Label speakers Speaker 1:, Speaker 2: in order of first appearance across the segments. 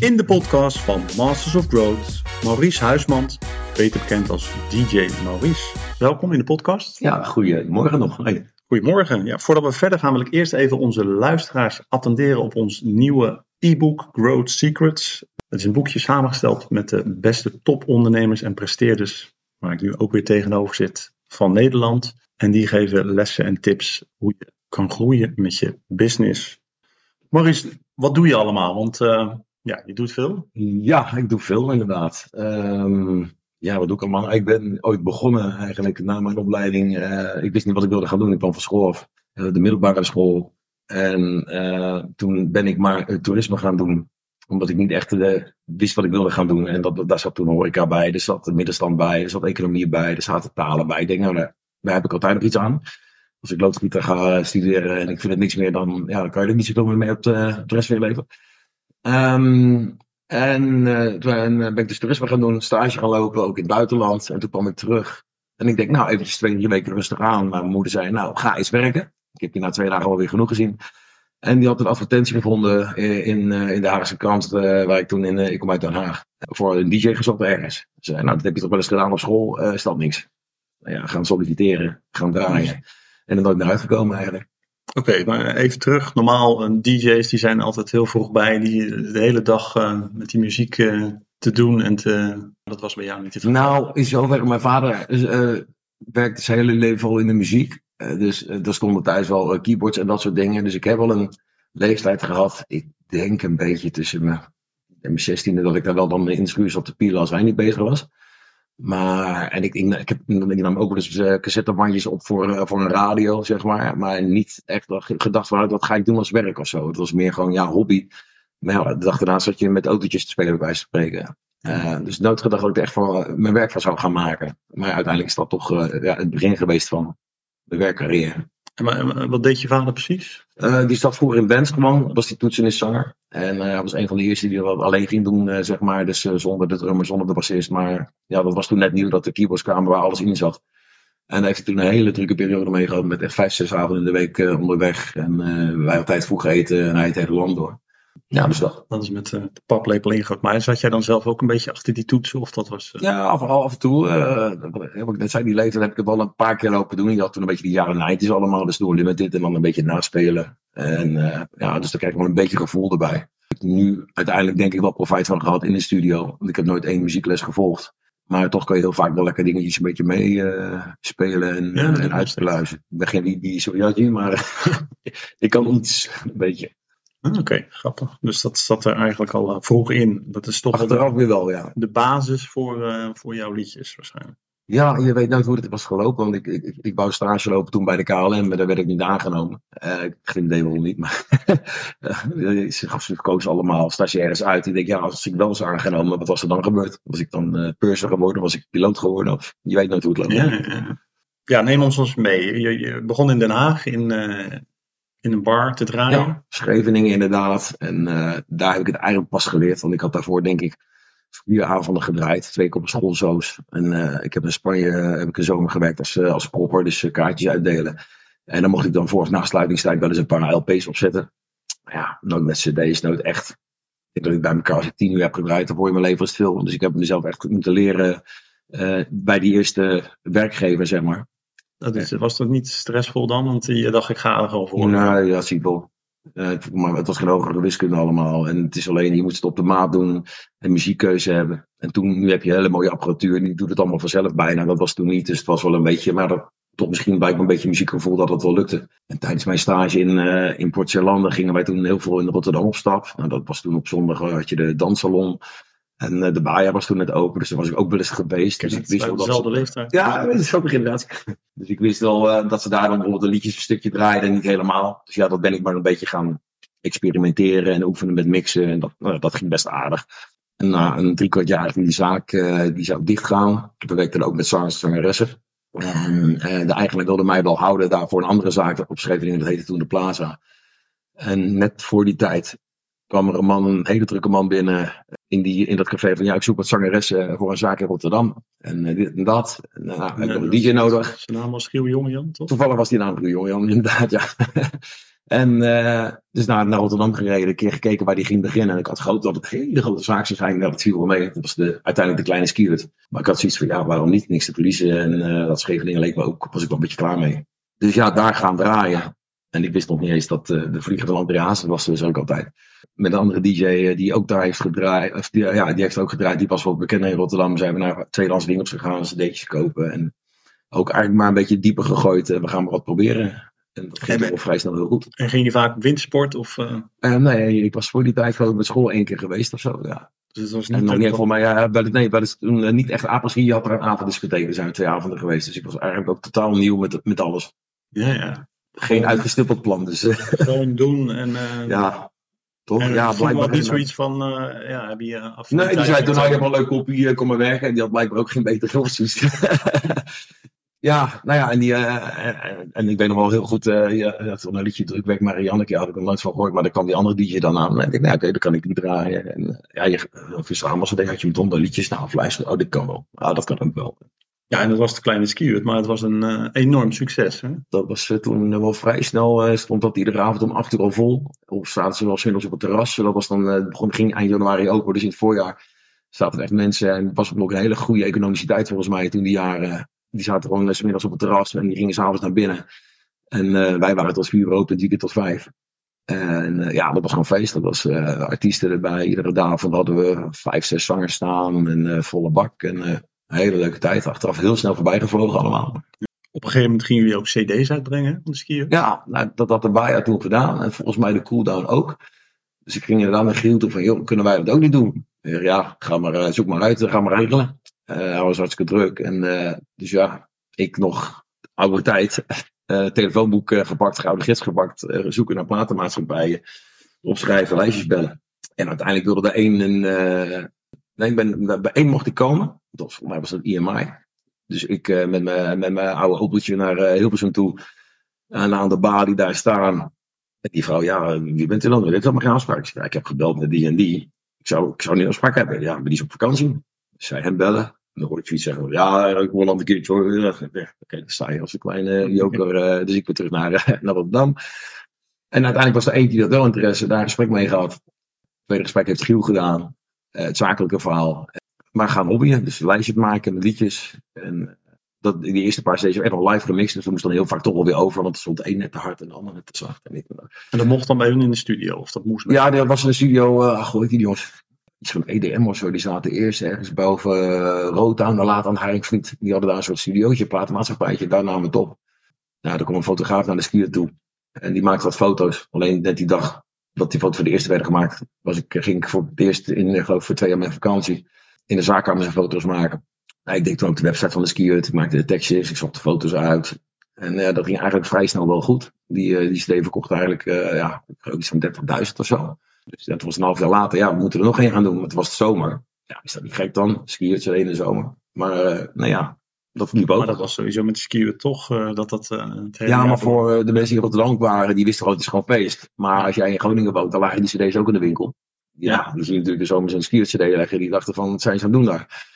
Speaker 1: In de podcast van Masters of Growth, Maurice Huismand, beter bekend als DJ Maurice. Welkom in de podcast.
Speaker 2: Ja, goedemorgen nog.
Speaker 1: Goedemorgen. Ja, voordat we verder gaan wil ik eerst even onze luisteraars attenderen op ons nieuwe e-book Growth Secrets. Het is een boekje samengesteld met de beste topondernemers en presteerders, waar ik nu ook weer tegenover zit, van Nederland. En die geven lessen en tips hoe je kan groeien met je business. Maurice, wat doe je allemaal? Want uh, ja, je doet veel.
Speaker 2: Ja, ik doe veel inderdaad. Um, ja, wat doe ik allemaal? Ik ben ooit begonnen eigenlijk na mijn opleiding. Uh, ik wist niet wat ik wilde gaan doen. Ik kwam van school af, uh, de middelbare school. En toen ben ik maar toerisme gaan doen omdat ik niet echt wist wat ik wilde gaan doen. En dat, daar zat toen horeca bij, er zat de middenstand bij, er zat economie bij, er zaten talen bij. Ik denk, nou, daar, heb ik altijd nog iets aan als ik loodgieter ga studeren en ik vind het niks meer, dan, ja, kan je er niet zoveel meer mee op de, op de rest van je leven. Um, en uh, toen ben ik dus toerisme gaan doen, stage gaan lopen, ook in het buitenland. En toen kwam ik terug. En ik denk, nou, eventjes twee, drie weken rustig aan. Maar mijn moeder zei, nou, ga eens werken. Ik heb je na twee dagen alweer genoeg gezien. En die had een advertentie gevonden in, uh, in de Haagse krant, uh, waar ik toen in, ik kom uit Den Haag, voor een DJ gezocht ergens. Ze zei, nou, dat heb je toch wel eens gedaan op school, is dat niks. Nou ja, gaan solliciteren, gaan draaien. En er nooit meer uitgekomen eigenlijk.
Speaker 1: Oké, maar even terug. Normaal, uh, DJ's die zijn altijd heel vroeg bij. Die de hele dag uh, met die muziek uh, te doen. En te, dat was bij jou niet het geval.
Speaker 2: Nou, in zoverre. Mijn vader werkte zijn hele leven al in de muziek. dus er stonden thuis wel keyboards en dat soort dingen. Dus ik heb al een leeftijd gehad. Ik denk een beetje tussen mijn, mijn zestiende dat ik daar wel dan in schuur zat te pielen als hij niet bezig was. Maar, en ik, ik, ik, heb, ik nam ook wel eens uh, cassettebandjes op voor, uh, voor een radio, zeg maar. Maar niet echt gedacht van, dat ga ik doen als werk of zo. Het was meer gewoon, ja, hobby. Maar ja, de dag daarna zat je met autootjes te spelen, bij wijze van spreken. Uh, dus nooit gedacht dat ik er echt voor mijn werk van zou gaan maken. Maar uiteindelijk is dat toch ja, het begin geweest van de werkcarrière.
Speaker 1: En wat deed je vader precies?
Speaker 2: Uh, die zat vroeger in bands was die toetsenistzanger. En uh, hij was een van de eerste die dat alleen ging doen, uh, zeg maar. Dus zonder de drummer, zonder de bassist. Maar ja, dat was toen net nieuw dat de keyboards kwamen waar alles in zat. En hij heeft toen een hele drukke periode mee met echt vijf, zes avonden in de week onderweg. En wij altijd vroeg eten en hij het hele land door. Ja, dus dat.
Speaker 1: Dat is met uh, de paplepel ingegooid. Maar zat jij dan zelf ook een beetje achter die toetsen? Of dat was,
Speaker 2: uh... Ja, af, af en toe. Uh, wat ik net zei, die leeftijd heb ik het wel een paar keer lopen doen. Je had toen een beetje die jaren 90's allemaal. Dus door limited en dan een beetje naspelen. En ja, dus daar krijg ik wel een beetje gevoel erbij. Ik heb nu uiteindelijk denk ik wel profijt van gehad in de studio. Want ik heb nooit één muziekles gevolgd. Maar toch kan je heel vaak wel lekker dingetjes een beetje meespelen en, ja, en. Ik ben geen die, die Soriaji, maar ik kan iets, een beetje.
Speaker 1: Oké, okay, grappig. Dus dat zat er eigenlijk al uh, vroeg in. Dat is toch
Speaker 2: Achteraf weer wel, ja.
Speaker 1: de basis voor, uh, voor jouw liedjes waarschijnlijk.
Speaker 2: Ja, je weet nooit hoe het was gelopen. Want ik, ik, ik, wou stage lopen toen bij de KLM, maar daar werd ik niet aangenomen. Uh, ik geen idee waarom niet, maar ze kozen allemaal stagiaires uit. Ik denk, ja, als ik wel was aangenomen, wat was er dan gebeurd? Was ik dan uh, purser geworden? Was ik piloot geworden? Of, je weet nooit hoe het loopt.
Speaker 1: Ja, ja. ja neem ons eens mee. Je, je begon in Den Haag in in een bar te draaien? Ja,
Speaker 2: Scheveningen inderdaad. En uh, daar heb ik het eigenlijk pas geleerd. Want ik had daarvoor denk ik vier avonden gedraaid. Twee keer op schoolzoos. En uh, ik heb in Spanje uh, heb ik een zomer gewerkt als, als propper. Dus kaartjes uitdelen. En dan mocht ik dan voor na sluitingstijd wel eens een paar LP's opzetten. Ja, nooit met cd's, nooit echt. Ik denk dat ik bij elkaar als ik tien uur heb gedraaid, dan voor je mijn leven het veel. Dus ik heb mezelf echt moeten leren bij die eerste werkgever, zeg maar.
Speaker 1: Dat is, was dat niet stressvol dan? Want je dacht, ik ga er gewoon voor.
Speaker 2: Nee, ja, zie ik wel. Uh, maar het was geen hogere wiskunde allemaal. En het is alleen, je moet het op de maat doen en muziekkeuze hebben. En toen, nu heb je hele mooie apparatuur. Die doet het allemaal vanzelf bijna. Dat was toen niet. Dus het was wel een beetje, maar dat, toch misschien bij me een beetje muziekgevoel dat het wel lukte. En tijdens mijn stage in, uh, in Port gingen wij toen heel veel in Rotterdam op stap. Nou, dat was toen op zondag had je de danssalon. En uh, de Baja was toen net open, dus daar was ik ook wel eens geweest. Dus
Speaker 1: ik wist wel dezelfde leeftijd.
Speaker 2: Ja, dat is ook inderdaad. Dus ik wist wel uh, dat ze daar dan bijvoorbeeld een liedjes een stukje draaiden en niet helemaal. Dus ja, dat ben ik maar een beetje gaan experimenteren en oefenen met mixen. En dat, uh, dat ging best aardig. En na een drie kwart jaar ging die zaak die zou dichtgaan. We werkten ook met zangers en zangeressen. En de eigenaar wilde mij wel houden daar voor een andere zaak op Scheveningen. Dat heette toen de Plaza. En net voor die tijd kwam er een man, een hele drukke man binnen in, die, in dat café van ja, ik zoek wat zangeressen voor een zaak in Rotterdam. En uh, dit en dat. En, uh, nou, ik heb een DJ nodig.
Speaker 1: Zijn naam was Giel Jongejan, toch?
Speaker 2: Toevallig was die naam Giel Jongejan, inderdaad, ja. En uh, dus naar, naar Rotterdam gereden, een keer gekeken waar die ging beginnen. En ik had gehoopt dat het een hele grote zaak zou zijn. Dat viel wel mee. Dat was de, uiteindelijk de kleine skiert. Maar ik had zoiets van, ja, waarom niet? Niks te verliezen. En uh, dat Scheveningen leek me ook, was ik wel een beetje klaar mee. Dus ja, daar gaan draaien. En ik wist nog niet eens dat uh, de vlieger van Andreas, dat was dus ook altijd. Met een andere DJ die ook daar heeft gedraaid. Of die, ja, die heeft ook gedraaid. Die was wel bekend in Rotterdam. Zijn we naar tweedehands winkels gegaan, cd'tjes kopen. En ook eigenlijk maar een beetje dieper gegooid. we gaan maar wat proberen. En dat ging toch vrij snel heel goed.
Speaker 1: En ging je vaak wintersport? Of, uh...
Speaker 2: Uh, nee, ik was voor die tijd gewoon met school één keer geweest of zo. Ja.
Speaker 1: Dus het was niet
Speaker 2: en nog niet voor mij, ja, wel, nee, wel eens, toen, uh, niet echt apres Je had er een avonddiscotheek. Er zijn twee avonden geweest. Dus ik was eigenlijk ook totaal nieuw met, met alles.
Speaker 1: Ja, ja.
Speaker 2: Geen uitgestippeld plan. Dus,
Speaker 1: Gewoon doen en...
Speaker 2: ja, toch?
Speaker 1: En
Speaker 2: ja,
Speaker 1: blijkbaar niet zoiets van, uh, ja, heb je af
Speaker 2: Nee, die zei toen, nou, je hebt wel een leuk kopie, kom maar werken. En die had blijkbaar ook geen betere opties. Ja, nou ja, en, die, uh, en, en, ik weet nog wel heel goed, uh, ja, een liedje Drukwerk Marianneke, had ik nog nooit van gehoord, maar dan kwam die andere DJ dan aan. En ik dacht, nou oké, okay, dan kan ik die draaien. En ja, je, verzamelde denk had je met honderd liedjes nou afluisteren. Oh, dit kan wel. Ah, dat kan ook wel.
Speaker 1: Ja, en dat was de kleine skiert, maar het was een uh, enorm succes. Hè?
Speaker 2: Dat was toen wel vrij snel, stond dat iedere avond om acht uur al vol. Of zaten ze wel s'middags op het terras. Dat was dan, begon, ging eind januari ook, dus in het voorjaar zaten er echt mensen. En het was ook nog een hele goede economische tijd volgens mij toen die jaren die zaten gewoon middags op het terras en die gingen s'avonds naar binnen. En uh, wij waren tot vier uur open, drie keer tot vijf. En uh, ja, dat was gewoon feest. Dat was uh, artiesten erbij. Iedere avond hadden we vijf, zes zangers staan en volle bak. En een hele leuke tijd. Achteraf heel snel voorbij gevlogen allemaal.
Speaker 1: Op een gegeven moment gingen jullie ook cd's uitbrengen van de skiën?
Speaker 2: Ja, nou, dat had de Bayer toen gedaan. En volgens mij de Cooldown ook. Dus ik ging inderdaad naar Giel toe van, joh, kunnen wij dat ook niet doen? Ja, ga maar, zoek maar uit, ga maar regelen. Uh, hij was hartstikke druk. En, uh, dus ja, ik nog oude tijd. Uh, telefoonboek gepakt, gouden gids gepakt. zoeken naar platenmaatschappijen. Opschrijven, lijstjes bellen. En uiteindelijk wilde er één een. Nee, ben, bij één mocht ik komen. Dat, voor mij was dat IMI. Dus ik met mijn met mijn oude Opeltje naar Hilversum toe. En aan de balie daar staan. En die vrouw, ja, wie bent u dan? Dit is allemaal geen afspraak. Ik, zei, ik heb gebeld met die en die. Ik zou, ik zou niet een afspraak hebben. Ja, maar die is op vakantie. Dus zij hem bellen dan hoor ik zoiets zeggen. Ja, ik wil een keertje hoor. Oké, okay, dan sta je als een kleine joker. Uh, dus ik weer terug naar, uh, naar Rotterdam. En uiteindelijk was er eentje die had wel interesse. Daar een gesprek mee gehad. Het tweede gesprek heeft Giel gedaan. Uh, het zakelijke verhaal. Maar gaan hobbyen. Dus een lijstje maken met liedjes. En dat, die eerste paar stages echt nog live gemixt. Dus we moesten dan heel vaak toch wel weer over. Want er stond de een net te hard en de ander net te zacht. En,
Speaker 1: en dat mocht dan bij hun in de studio? Of dat moest
Speaker 2: Ja, dat was in de studio. Uh, ach, die jongens iets van EDM of zo. Die zaten eerst ergens boven uh, Rotown, daar laat aan Haringvliet. Die hadden daar een soort studiootje, platenmaatschappijtje. Daar namen we het op. Nou, er kwam een fotograaf naar de skier toe. En die maakte wat foto's. Alleen net die dag dat die foto's voor de eerste werden gemaakt, was ik, ging ik voor het eerst in, eh, geloof voor twee jaar mijn vakantie, in de zaakkamer zijn foto's maken. Nou, ik deed toen ook de website van de skier. Ik maakte de tekstjes, ik zocht de foto's uit. En uh, dat ging eigenlijk vrij snel wel goed. Die, uh, die CD verkocht eigenlijk, uh, ja, iets van 30.000 of zo. Dus dat was een half jaar later. Ja, we moeten er nog één gaan doen. Want het was zomer. Ja, is dat niet gek dan? Skiertje in de zomer. Maar uh, nou ja, dat liep ook.
Speaker 1: Maar dat was sowieso met de skiën toch uh, dat dat uh, het hele
Speaker 2: Ja, maar voor de mensen die op Rotterdam waren, die wisten gewoon het is gewoon feest. Maar als jij in Groningen woont, dan lagen die cd's ook in de winkel. Ja, ja. die zien natuurlijk de zomers een skiertje cd leggen. Die dachten van, wat zijn ze aan het doen daar?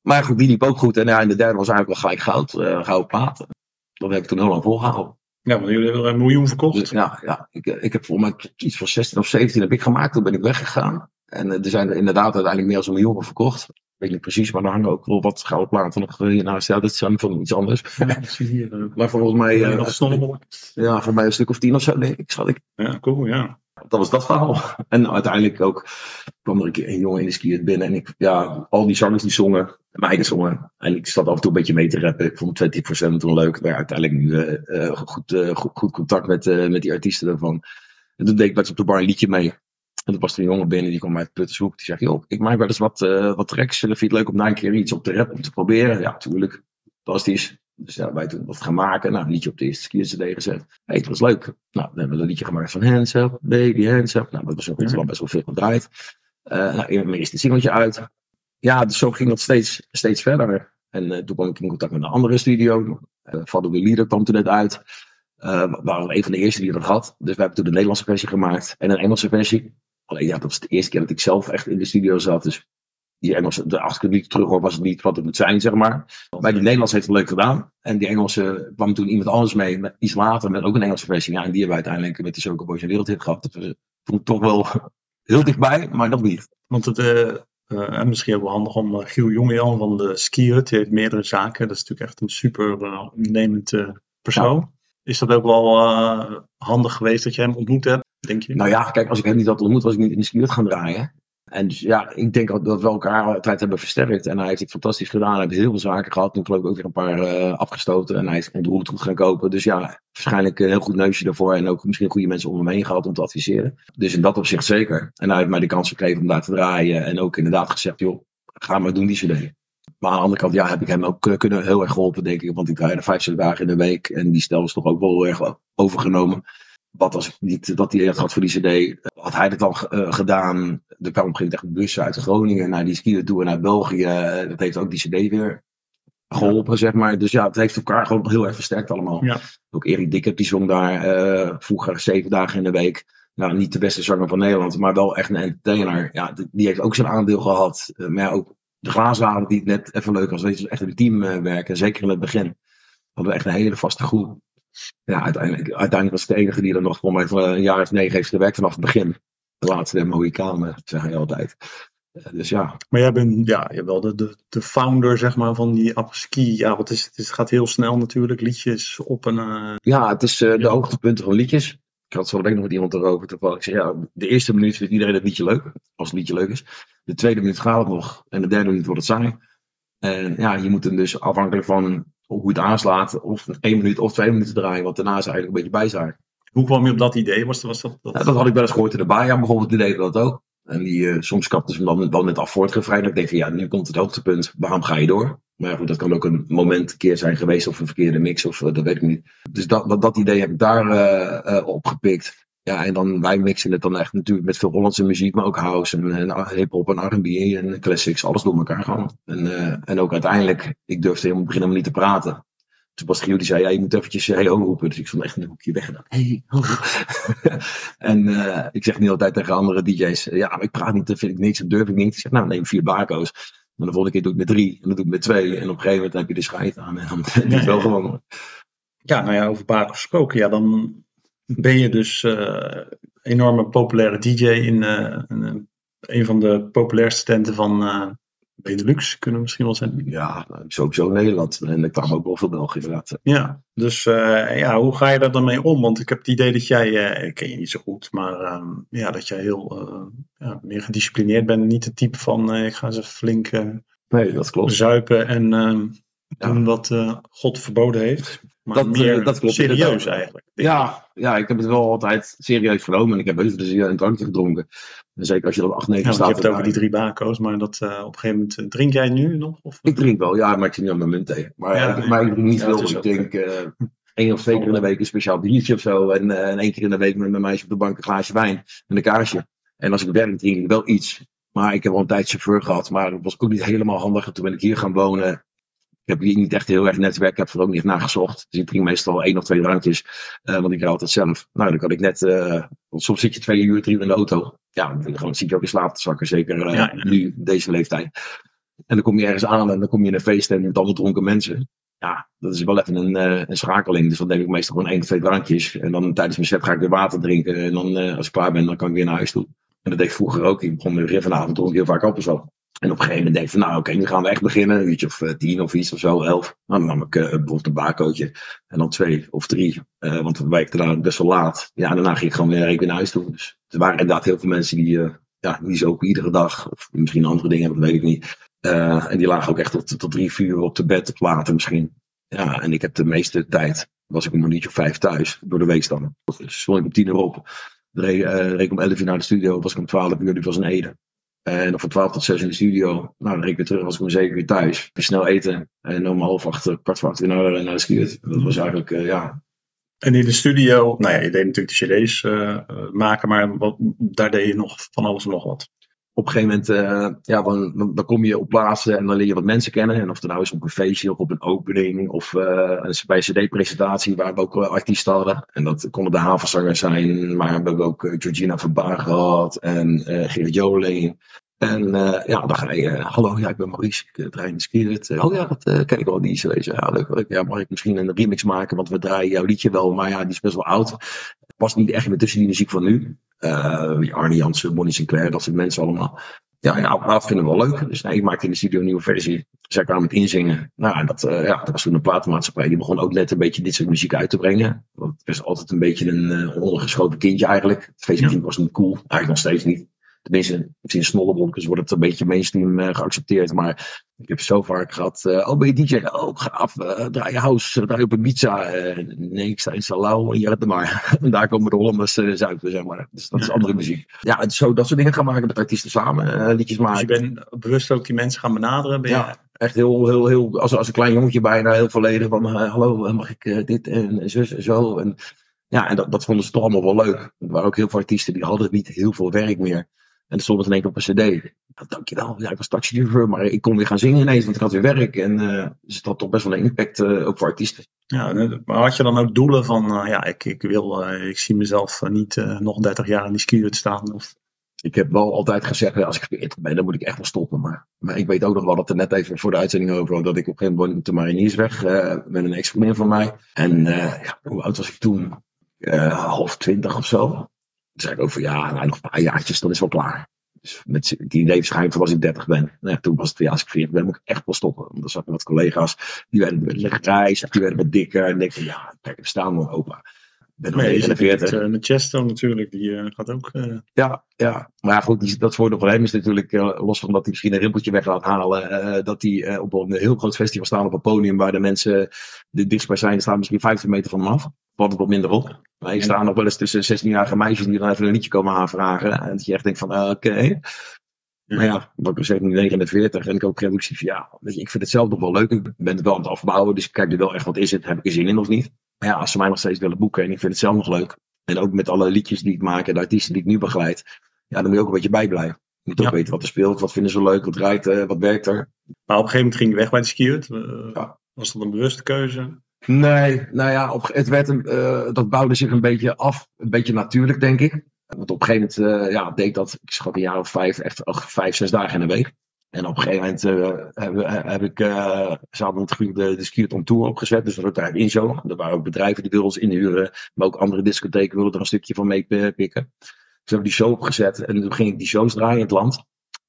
Speaker 2: Maar goed, die liep ook goed. En ja, in de derde was eigenlijk wel gelijk goud. Uh, gouden plaat. Dat heb ik toen heel lang volgehouden.
Speaker 1: Ja, want jullie hebben een miljoen verkocht.
Speaker 2: Dus, ja, ja ik, ik heb volgens mij iets van 16 of 17 heb ik gemaakt. Toen ben ik weggegaan. En er zijn er inderdaad uiteindelijk meer dan een miljoen verkocht. Ik weet niet precies, maar er hangen ook wel wat gouden platen nog hiernaast. Ja, dat dan van iets anders.
Speaker 1: Ja, hier,
Speaker 2: maar volgens mij...
Speaker 1: Ja, uh,
Speaker 2: ja, voor mij een stuk of tien of zo, denk ik, schat ik.
Speaker 1: Ja, cool, ja.
Speaker 2: Dat was dat verhaal. En uiteindelijk ook kwam er een keer een jongen in de skiën binnen. En ik, ja, al die zangers die zongen, mij zongen. En ik zat af en toe een beetje mee te rappen. Ik vond 20% toen leuk. Maar uiteindelijk nu uh, goed, uh, goed, goed, contact met, met die artiesten ervan. En toen deed ik best op de bar een liedje mee. En toen was er een jongen binnen, die kwam uit Puttershoek. Die zei, joh, ik maak wel eens wat, wat tracks. Vind je het leuk om na een keer iets op te rappen, om te proberen? Ja, tuurlijk. Fantastisch. Dus ja, wij toen wat gaan maken. Nou, een liedje op de eerste skier CD gezet. Hey, het was leuk. Nou, dan hebben we een liedje gemaakt van Hands Up, Baby Hands Up. Nou, dat was ook ja. best wel veel gedraaid. Uh, nou, mijn eerste singeltje uit. Ja, dus zo ging dat steeds, steeds verder. En uh, toen kwam ik in contact met een andere studio. Uh, Vader de Leader kwam toen net uit. Uh, waren een van de eerste die dat had. Dus we hebben toen de Nederlandse versie gemaakt en een Engelse versie. Alleen ja, dat was de eerste keer dat ik zelf echt in de studio zat. Dus die Engelse, de, als ik het niet terug hoor, was het niet wat het moet zijn, zeg maar. Maar die Nederlands heeft het leuk gedaan. En die Engelse kwam toen iemand anders mee, met, iets later, met ook een Engelse versie. Ja, en die hebben we uiteindelijk met de Choco Boys een wereldhit gehad. Dat was toen toch wel heel dichtbij, maar nog niet.
Speaker 1: Want het, uh, uh, misschien ook wel handig om uh, Giel Jongejan van de Ski Hut, die heeft meerdere zaken. Dat is natuurlijk echt een super ondernemend persoon. Ja. Is dat ook wel handig geweest dat je hem ontmoet hebt, denk je?
Speaker 2: Nou ja, kijk, als ik hem niet had ontmoet, was ik niet in de Ski Hut gaan draaien. En dus ja, ik denk dat we elkaar altijd hebben versterkt. En hij heeft het fantastisch gedaan. Hij heeft heel veel zaken gehad. Toen geloof ik ook weer een paar uh, afgestoten. En hij is ontroerd goed gaan kopen. Dus ja, waarschijnlijk een heel goed neusje daarvoor. En ook misschien goede mensen om hem heen gehad om te adviseren. Dus in dat opzicht zeker. En hij heeft mij de kans gegeven om daar te draaien. En ook inderdaad gezegd, joh, ga maar doen die cd. Maar aan de andere kant, ja, heb ik hem ook kunnen heel erg geholpen, denk ik. Want ik draaide vijf dagen in de week. En die stel was toch ook wel heel erg overgenomen wat als ik niet dat hij echt had voor die CD, had hij dat al uh, gedaan. Er kwam op een gegeven moment echt bussen uit Groningen naar die skiën toe en naar België. Dat heeft ook die CD weer geholpen, zeg maar. Dus ja, het heeft elkaar gewoon heel erg versterkt allemaal.
Speaker 1: Ja.
Speaker 2: Ook Erik Dikker, die zong daar uh, vroeger zeven dagen in de week. Nou, niet de beste zanger van Nederland, maar wel echt een entertainer. Ja, die heeft ook zijn aandeel gehad. Uh, maar ja, ook de glazen die het net even leuk was. Weet je, echt in het team werken. Zeker in het begin. Hadden we echt een hele vaste groep ja, uiteindelijk, uiteindelijk was het de enige die er nog voor mij voor een jaar of negen heeft gewerkt vanaf het begin. De laatste der Mohikanen, zeg je altijd. Dus ja.
Speaker 1: Maar jij bent, ja, je wel de, de, de founder, zeg maar, van die apres-ski. Ja, wat is het? Het gaat heel snel natuurlijk. Liedjes op een. Uh...
Speaker 2: Ja, het is uh, de hoogtepunten van liedjes. Ik had zo direct nog met iemand erover toevallig. Ik zeg, ja, de eerste minuut vindt iedereen het liedje leuk. Als het liedje leuk is. De tweede minuut gaat het nog. En de derde minuut wordt het saai. En ja, je moet hem dus afhankelijk van hoe het aanslaat, of één minuut of twee minuten draaien, want daarna is eigenlijk een beetje bijzaak.
Speaker 1: Hoe kwam je op dat idee? Was, was dat,
Speaker 2: dat... Ja, dat had ik wel eens gehoord in de bijaan, bijvoorbeeld, die deden dat ook. En die, uh, soms kapten ze dan, dan met af voortgevrijd. Ik denk van ja, nu komt het hoogtepunt, waarom ga je door? Maar goed, dat kan ook een moment een keer zijn geweest of een verkeerde mix of uh, dat weet ik niet. Dus dat, dat, dat idee heb ik daar uh, opgepikt. Ja, en dan wij mixen het dan echt natuurlijk met veel Hollandse muziek, maar ook house en, en hip-hop en RB en classics, alles door elkaar gewoon. En, en ook uiteindelijk, ik durfde helemaal beginnen niet te praten. Toen was Giel die zei, ja, je moet eventjes hey ho roepen. Dus ik stond echt een hoekje weg en dacht, hey ho. en uh, ik zeg niet altijd tegen andere DJ's, ja, maar ik praat niet, dat vind ik niks, dat durf ik niet. Ik zeg, nou, neem vier bako's. Maar de volgende keer doe ik met drie, en dan doe ik met twee. En op een gegeven moment heb je de scheid aan en dan is het wel gewoon.
Speaker 1: Ja, nou ja, over bako's gesproken, ja, dan ben je dus uh, enorme populaire DJ in uh, een, een van de populairste tenten van Benelux kunnen we misschien wel zijn.
Speaker 2: Ja, nou, sowieso Nederland. En er kwamen ook wel veel België inderdaad.
Speaker 1: Ja, dus ja, hoe ga je daar dan mee om? Want ik heb het idee dat jij, ik ken je niet zo goed, maar uh, ja, dat jij heel ja, meer gedisciplineerd bent. Niet het type van ik ga ze flink
Speaker 2: nee, dat klopt.
Speaker 1: zuipen en doen ja. wat God verboden heeft. Maar
Speaker 2: dat,
Speaker 1: meer
Speaker 2: dat klopt
Speaker 1: serieus eigenlijk.
Speaker 2: Ja, ja, ik heb het wel altijd serieus genomen. En ik heb best wel een drankje gedronken. En zeker als je dan 8, 9
Speaker 1: ja,
Speaker 2: staat.
Speaker 1: Je hebt het over die drie bako's, maar dat, uh, op een gegeven moment. Drink jij nu nog? Of?
Speaker 2: Ik drink wel, ja, maar ik zit niet aan mijn munt tegen. Maar, ja, ik, maar ik drink niet ja, veel. Ik drink uh, één of twee keer in de week een speciaal biertje of zo. En, uh, en één keer in de week met mijn meisje op de bank een glaasje wijn en een kaarsje. En als ik werk, drink ik wel iets. Maar ik heb al een tijd chauffeur gehad, maar dat was ook niet helemaal handig. En toen ben ik hier gaan wonen. Ik heb hier niet echt heel erg netwerk, ik heb er ook niet naar gezocht. Dus ik drink meestal één of twee drankjes, uh, want ik rijd altijd zelf. Nou, dan kan ik net, uh, soms zit je twee uur, drie uur in de auto. Ja, dan ben je gewoon, zit je ook in slaap te zakken, zeker uh, ja, ja. nu, deze leeftijd. En dan kom je ergens aan en dan kom je in een feest en met allemaal dronken mensen. Ja, dat is wel even een, een schakeling. Dus dan neem ik meestal gewoon één of twee drankjes. En dan tijdens mijn set ga ik weer water drinken. En dan, als ik klaar ben, dan kan ik weer naar huis toe. En dat deed ik vroeger ook. Ik begon weer vanavond dronk heel vaak appelsap. En op een gegeven moment denk ik van, nou oké, nu gaan we echt beginnen. Een uurtje of uh, tien of iets of zo, elf. Nou, dan nam ik uh, bijvoorbeeld een bakootje. En dan twee of drie. Uh, want we werkten daar best wel laat. Ja, daarna ging ik gewoon weer, weer naar huis toe. Dus er waren inderdaad heel veel mensen die, ja, die zo ook iedere dag. Of misschien andere dingen, dat weet ik niet. en die lagen ook echt tot, tot drie, vier uur op de bed, of later misschien. Ja, en ik heb de meeste tijd, was ik om een uurtje of vijf thuis, door de week dan. Dus stond ik om tien uur op. Reed, ik om elf uur naar de studio, was ik om twaalf uur, die was een Ede. En van 12 tot 6 in de studio. Nou, dan reed ik weer terug als ik om 7 uur thuis. Snel eten. En om half acht, kwart voor acht weer naar, naar de skiert. Dat was eigenlijk, uh, ja.
Speaker 1: En in de studio, nou ja, je deed natuurlijk de cd's maken, maar wat, daar deed je nog van alles en nog wat.
Speaker 2: Op een gegeven moment, uh, ja, dan, dan, kom je op plaatsen en dan leer je wat mensen kennen. En of het nou is op een feestje of op een opening of bij een cd-presentatie waar we ook artiesten hadden. En dat konden de havenzangers zijn, maar we hebben ook Georgina van Baar gehad en Gerrit Joling. En eh, ja, dan ga je, hallo, ja, ik ben Maurice, ik uh, draai in de Skirit. oh ja, dat ken ik wel, die cd's. Ja, leuk. Ja, mag ik misschien een remix maken, want we draaien jouw liedje wel, maar ja, die is best wel oud. Het past niet echt meer tussen die muziek van nu. Arne Jansen, Bonnie Sinclair, dat soort mensen allemaal. Ja, ja, dat vinden we wel leuk. Dus nee, ik maakte in de studio een nieuwe versie. Zij kwamen met inzingen. Nou, dat, ja, dat was toen een platenmaatschappij. Die begon ook net een beetje dit soort muziek uit te brengen. Want het was altijd een beetje een ondergeschoten kindje eigenlijk. Het feestmuziek was niet cool. Eigenlijk nog steeds niet. Tenminste, sinds Snollebonkers wordt het een beetje mainstream uh, geaccepteerd. Maar ik heb zo vaak gehad. Uh, oh, ben je DJ? Oh, gaaf. Uh, draai je house. Draai je op een pizza. nee, ik sta in Salau. Ja, maar. en daar komen de Hollanders zuiden, zeg maar. Dus dat is andere muziek. Ja, zo dat soort dingen gaan maken met artiesten samen. liedjes maken.
Speaker 1: Dus je bent bewust ook die mensen gaan benaderen? Ben
Speaker 2: ja, echt heel, heel, heel. Als, als een klein jongetje bijna heel volledig van. hallo, mag ik dit en zus en zo. En, ja, en dat, dat vonden ze toch allemaal wel leuk. Er waren ook heel veel artiesten die hadden niet heel veel werk meer. En dan stond in één keer op een cd. Nou, dankjewel, ja, ik was taxichauffeur, maar ik kon weer gaan zingen ineens, want ik had weer werk. En uh, dus het had toch best wel een impact, uh, ook voor artiesten.
Speaker 1: Ja, maar had je dan ook doelen van, uh, ja, ik, ik wil, ik zie mezelf niet nog 30 jaar in die skier staan? Of...
Speaker 2: Ik heb wel altijd gezegd, als ik 40 ben, dan moet ik echt wel stoppen. Maar, maar ik weet ook nog wel dat er net even voor de uitzending over dat ik op een gegeven moment de mariniers weg met een ex-vriendin van mij. En ja, hoe oud was ik toen? half twintig of zo. Zei ik ook van ja, nou, nog een paar jaartjes, dan is het wel klaar. Dus met die levensgeheim was ik 30 ben. Nou ja, toen was het, ja, als ik 40 ben, moet ik echt wel stoppen. Want dan zat met wat collega's, die werden met leggerijs, die werden wat dikker. En ik denk van ja, kijk, we staan nog opa.
Speaker 1: Ben nog 49. Met, uh, met Chesto natuurlijk, die uh, gaat ook. Uh...
Speaker 2: Ja, ja, maar goed, die, dat voordeel van hem is natuurlijk, los van dat hij misschien een rimpeltje weg laat halen, dat hij op een heel groot festival staat op een podium waar de mensen de dichtstbij zijn, staan misschien 15 meter van hem af. Valt het wat minder op. Maar je staat nog wel eens tussen 16-jarige meisjes die dan even een liedje komen aanvragen. En dat je echt denkt van, oké. Okay. Maar ja, wat ik zeg, nu 49 en ik ook ik van ja, weet je, ik vind het zelf nog wel leuk. Ik ben het wel aan het afbouwen, dus ik kijk er wel echt, wat is het? Heb ik er zin in of niet? Maar ja, als ze mij nog steeds willen boeken en ik vind het zelf nog leuk. En ook met alle liedjes die ik maak en de artiesten die ik nu begeleid. Ja, dan moet je ook een beetje bijblijven. Je moet ook weten wat er speelt, wat vinden ze leuk, wat draait, uh, wat werkt er.
Speaker 1: Maar op een gegeven moment ging je weg bij de skiert. Uh, ja. Was dat een bewuste keuze?
Speaker 2: Nee, nou ja, op, het werd een, uh, dat bouwde zich een beetje af. Een beetje natuurlijk, denk ik. Want op een gegeven moment ja, deed dat, ik schat een jaar of vijf, echt ach, vijf, zes dagen in de week. En op een gegeven moment uh, heb, ik uh, de, de Skierton Tour opgezet. Dus dat was daar in zo. Er waren ook bedrijven die wilden ons inhuren. Maar ook andere discotheken wilden er een stukje van mee pikken. Dus hebben die show opgezet. En toen ging ik die shows draaien in het land.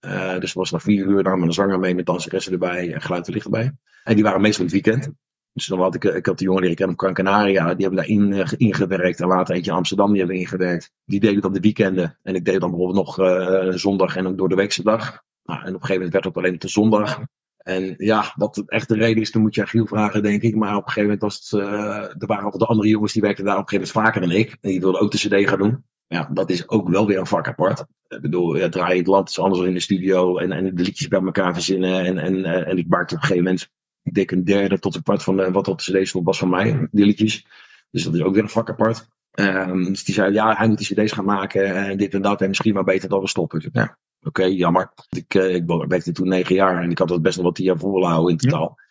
Speaker 2: Uh, dus was na vier uur met een zanger mee, met danseressen erbij en geluid en licht erbij. En die waren meestal in het weekend. Dus dan had ik, ik had de jongen die ik ken op Canaria, die hebben daarin ingewerkt. En later eentje in Amsterdam, die hebben ingewerkt. Die deden op de weekenden. En ik deed dan bijvoorbeeld nog zondag en een door de weekse dag. Nou, en op een gegeven moment werd het alleen op de zondag. En ja, wat echt de reden is, dan moet je Giel vragen, denk ik. Maar op een gegeven moment was het, uh, er waren altijd de andere jongens die werkten daar op een gegeven moment vaker dan ik. En die wilden ook de cd gaan doen. Ja, dat is ook wel weer een vak apart. Ik bedoel, ja, draai het land anders dan in de studio. En, en de liedjes bij elkaar verzinnen. En, en, en ik maakte op een gegeven moment ik denk een derde tot een kwart van de, wat op de cd stond was van mij, die liedjes. Dus dat is ook weer een vak apart. Um, dus die zei, ja, hij moet die cd's gaan maken en dit en dat. En misschien maar beter dat we stoppen. Dus, ja, oké, jammer. Ik, uh, ik werkte toen negen jaar en ik had dat best nog wat tien jaar volhouden in totaal. Ja.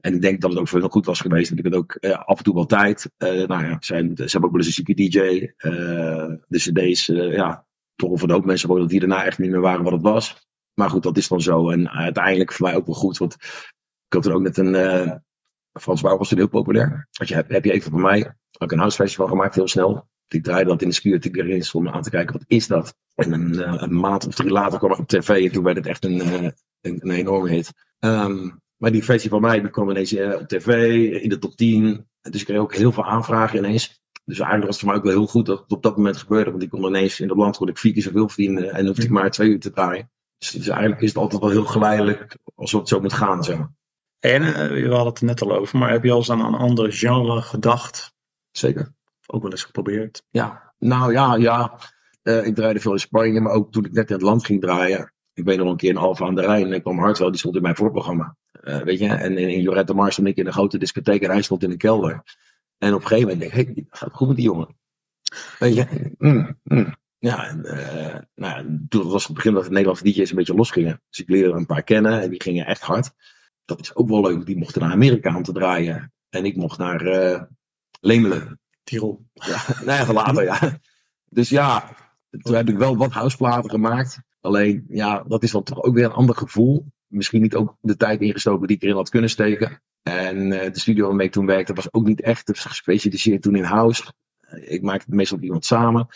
Speaker 2: En ik denk dat het ook veel goed was geweest. Dat ik het ook uh, af en toe wel tijd. Uh, nou ja, zijn, ze hebben ook wel eens een zieke DJ. de cd's, ja, toch voor de hoop mensen dat die daarna echt niet meer waren wat het was. Maar goed, dat is dan zo. En uiteindelijk voor mij ook wel goed. Want ik had er ook net een. Frans Bouw was toen heel populair. Had je, heb, heb je even voor mij ook een housefestival gemaakt, heel snel. Ik draaide dat in de security erin stond aan te kijken, wat is dat? En een, uh, een maand of drie later kwam ik op tv en toen werd het echt een, uh, een, een, enorme hit. Um, maar die versie van mij die kwam ineens uh, op tv, in de top 10. Dus ik kreeg ook heel veel aanvragen ineens. Dus eigenlijk was het voor mij ook wel heel goed dat het op dat moment gebeurde. Want ik kon ineens in dat land kon ik vier keer zoveel verdienen en hoefde ik maar twee uur te draaien. Dus, dus eigenlijk is het altijd wel heel geleidelijk als het zo moet gaan, maar.
Speaker 1: En we hadden het er net al over, maar heb je al eens aan een ander genre gedacht?
Speaker 2: Zeker.
Speaker 1: Ook wel eens geprobeerd?
Speaker 2: Ja, nou ja, ja. Uh, ik draaide veel in Spanje, maar ook toen ik net in het land ging draaien. Ik weet nog een keer in Alfa aan de Rijn en ik kwam Hartwell, die stond in mijn voorprogramma. Uh, weet je, en, in Jorette Mars stond ik in een grote discotheek en hij stond in de kelder. En op een gegeven moment denk ik, hey, gaat goed met die jongen. Weet je, mm, mm. Ja, en uh, nou, toen was het begin dat de Nederlandse DJ's een beetje losgingen. Dus ik leerde er een paar kennen en die gingen echt hard dat is ook wel leuk. Die mochten naar Amerika om te draaien. En ik mocht naar uh, Lemelen. Ja, nee, later, ja. Dus ja, toen heb ik wel wat houseplaten gemaakt. Alleen, ja, dat is dan toch ook weer een ander gevoel. Misschien niet ook de tijd ingestoken die ik erin had kunnen steken. En uh, de studio waarmee ik toen werkte was ook niet echt gespecialiseerd toen in house. ik maakte het meestal iemand samen.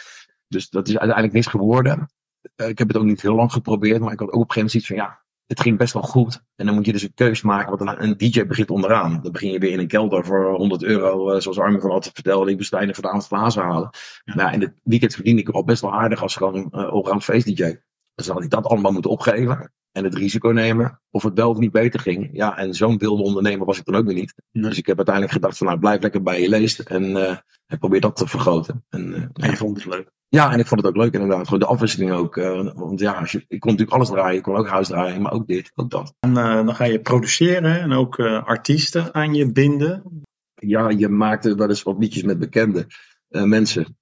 Speaker 2: Dus dat is uiteindelijk niks geworden. Uh, ik heb het ook niet heel lang geprobeerd, maar ik had ook op een gegeven moment zoiets van ja, het ging best wel goed. En dan moet je dus een keuze maken, want een, DJ begint onderaan. Dan begin je weer in een kelder voor 100 euro, uh, zoals Armin van altijd vertelde. Ik moest einde van de avond glazen halen. Ja. Nou, in het weekend verdiende ik al best wel aardig als gewoon uh, allround feest DJ. Dus dan had ik dat allemaal moeten opgeven en het risico nemen of het wel of niet beter ging. Ja, en zo'n wilde ondernemer was ik dan ook weer niet. Dus ik heb uiteindelijk gedacht van nou, blijf lekker bij je leest en, uh, en probeer dat te vergroten. En, uh,
Speaker 1: en je vond het leuk?
Speaker 2: Ja, en ik vond het ook leuk inderdaad. Gewoon de afwisseling ook. Uh, want ja, als je, ik kon natuurlijk alles draaien. Ik kon ook huis draaien, maar ook dit, ook dat.
Speaker 1: En dan ga je produceren en ook artiesten aan je binden.
Speaker 2: Ja, je maakte wel eens wat liedjes met bekende mensen.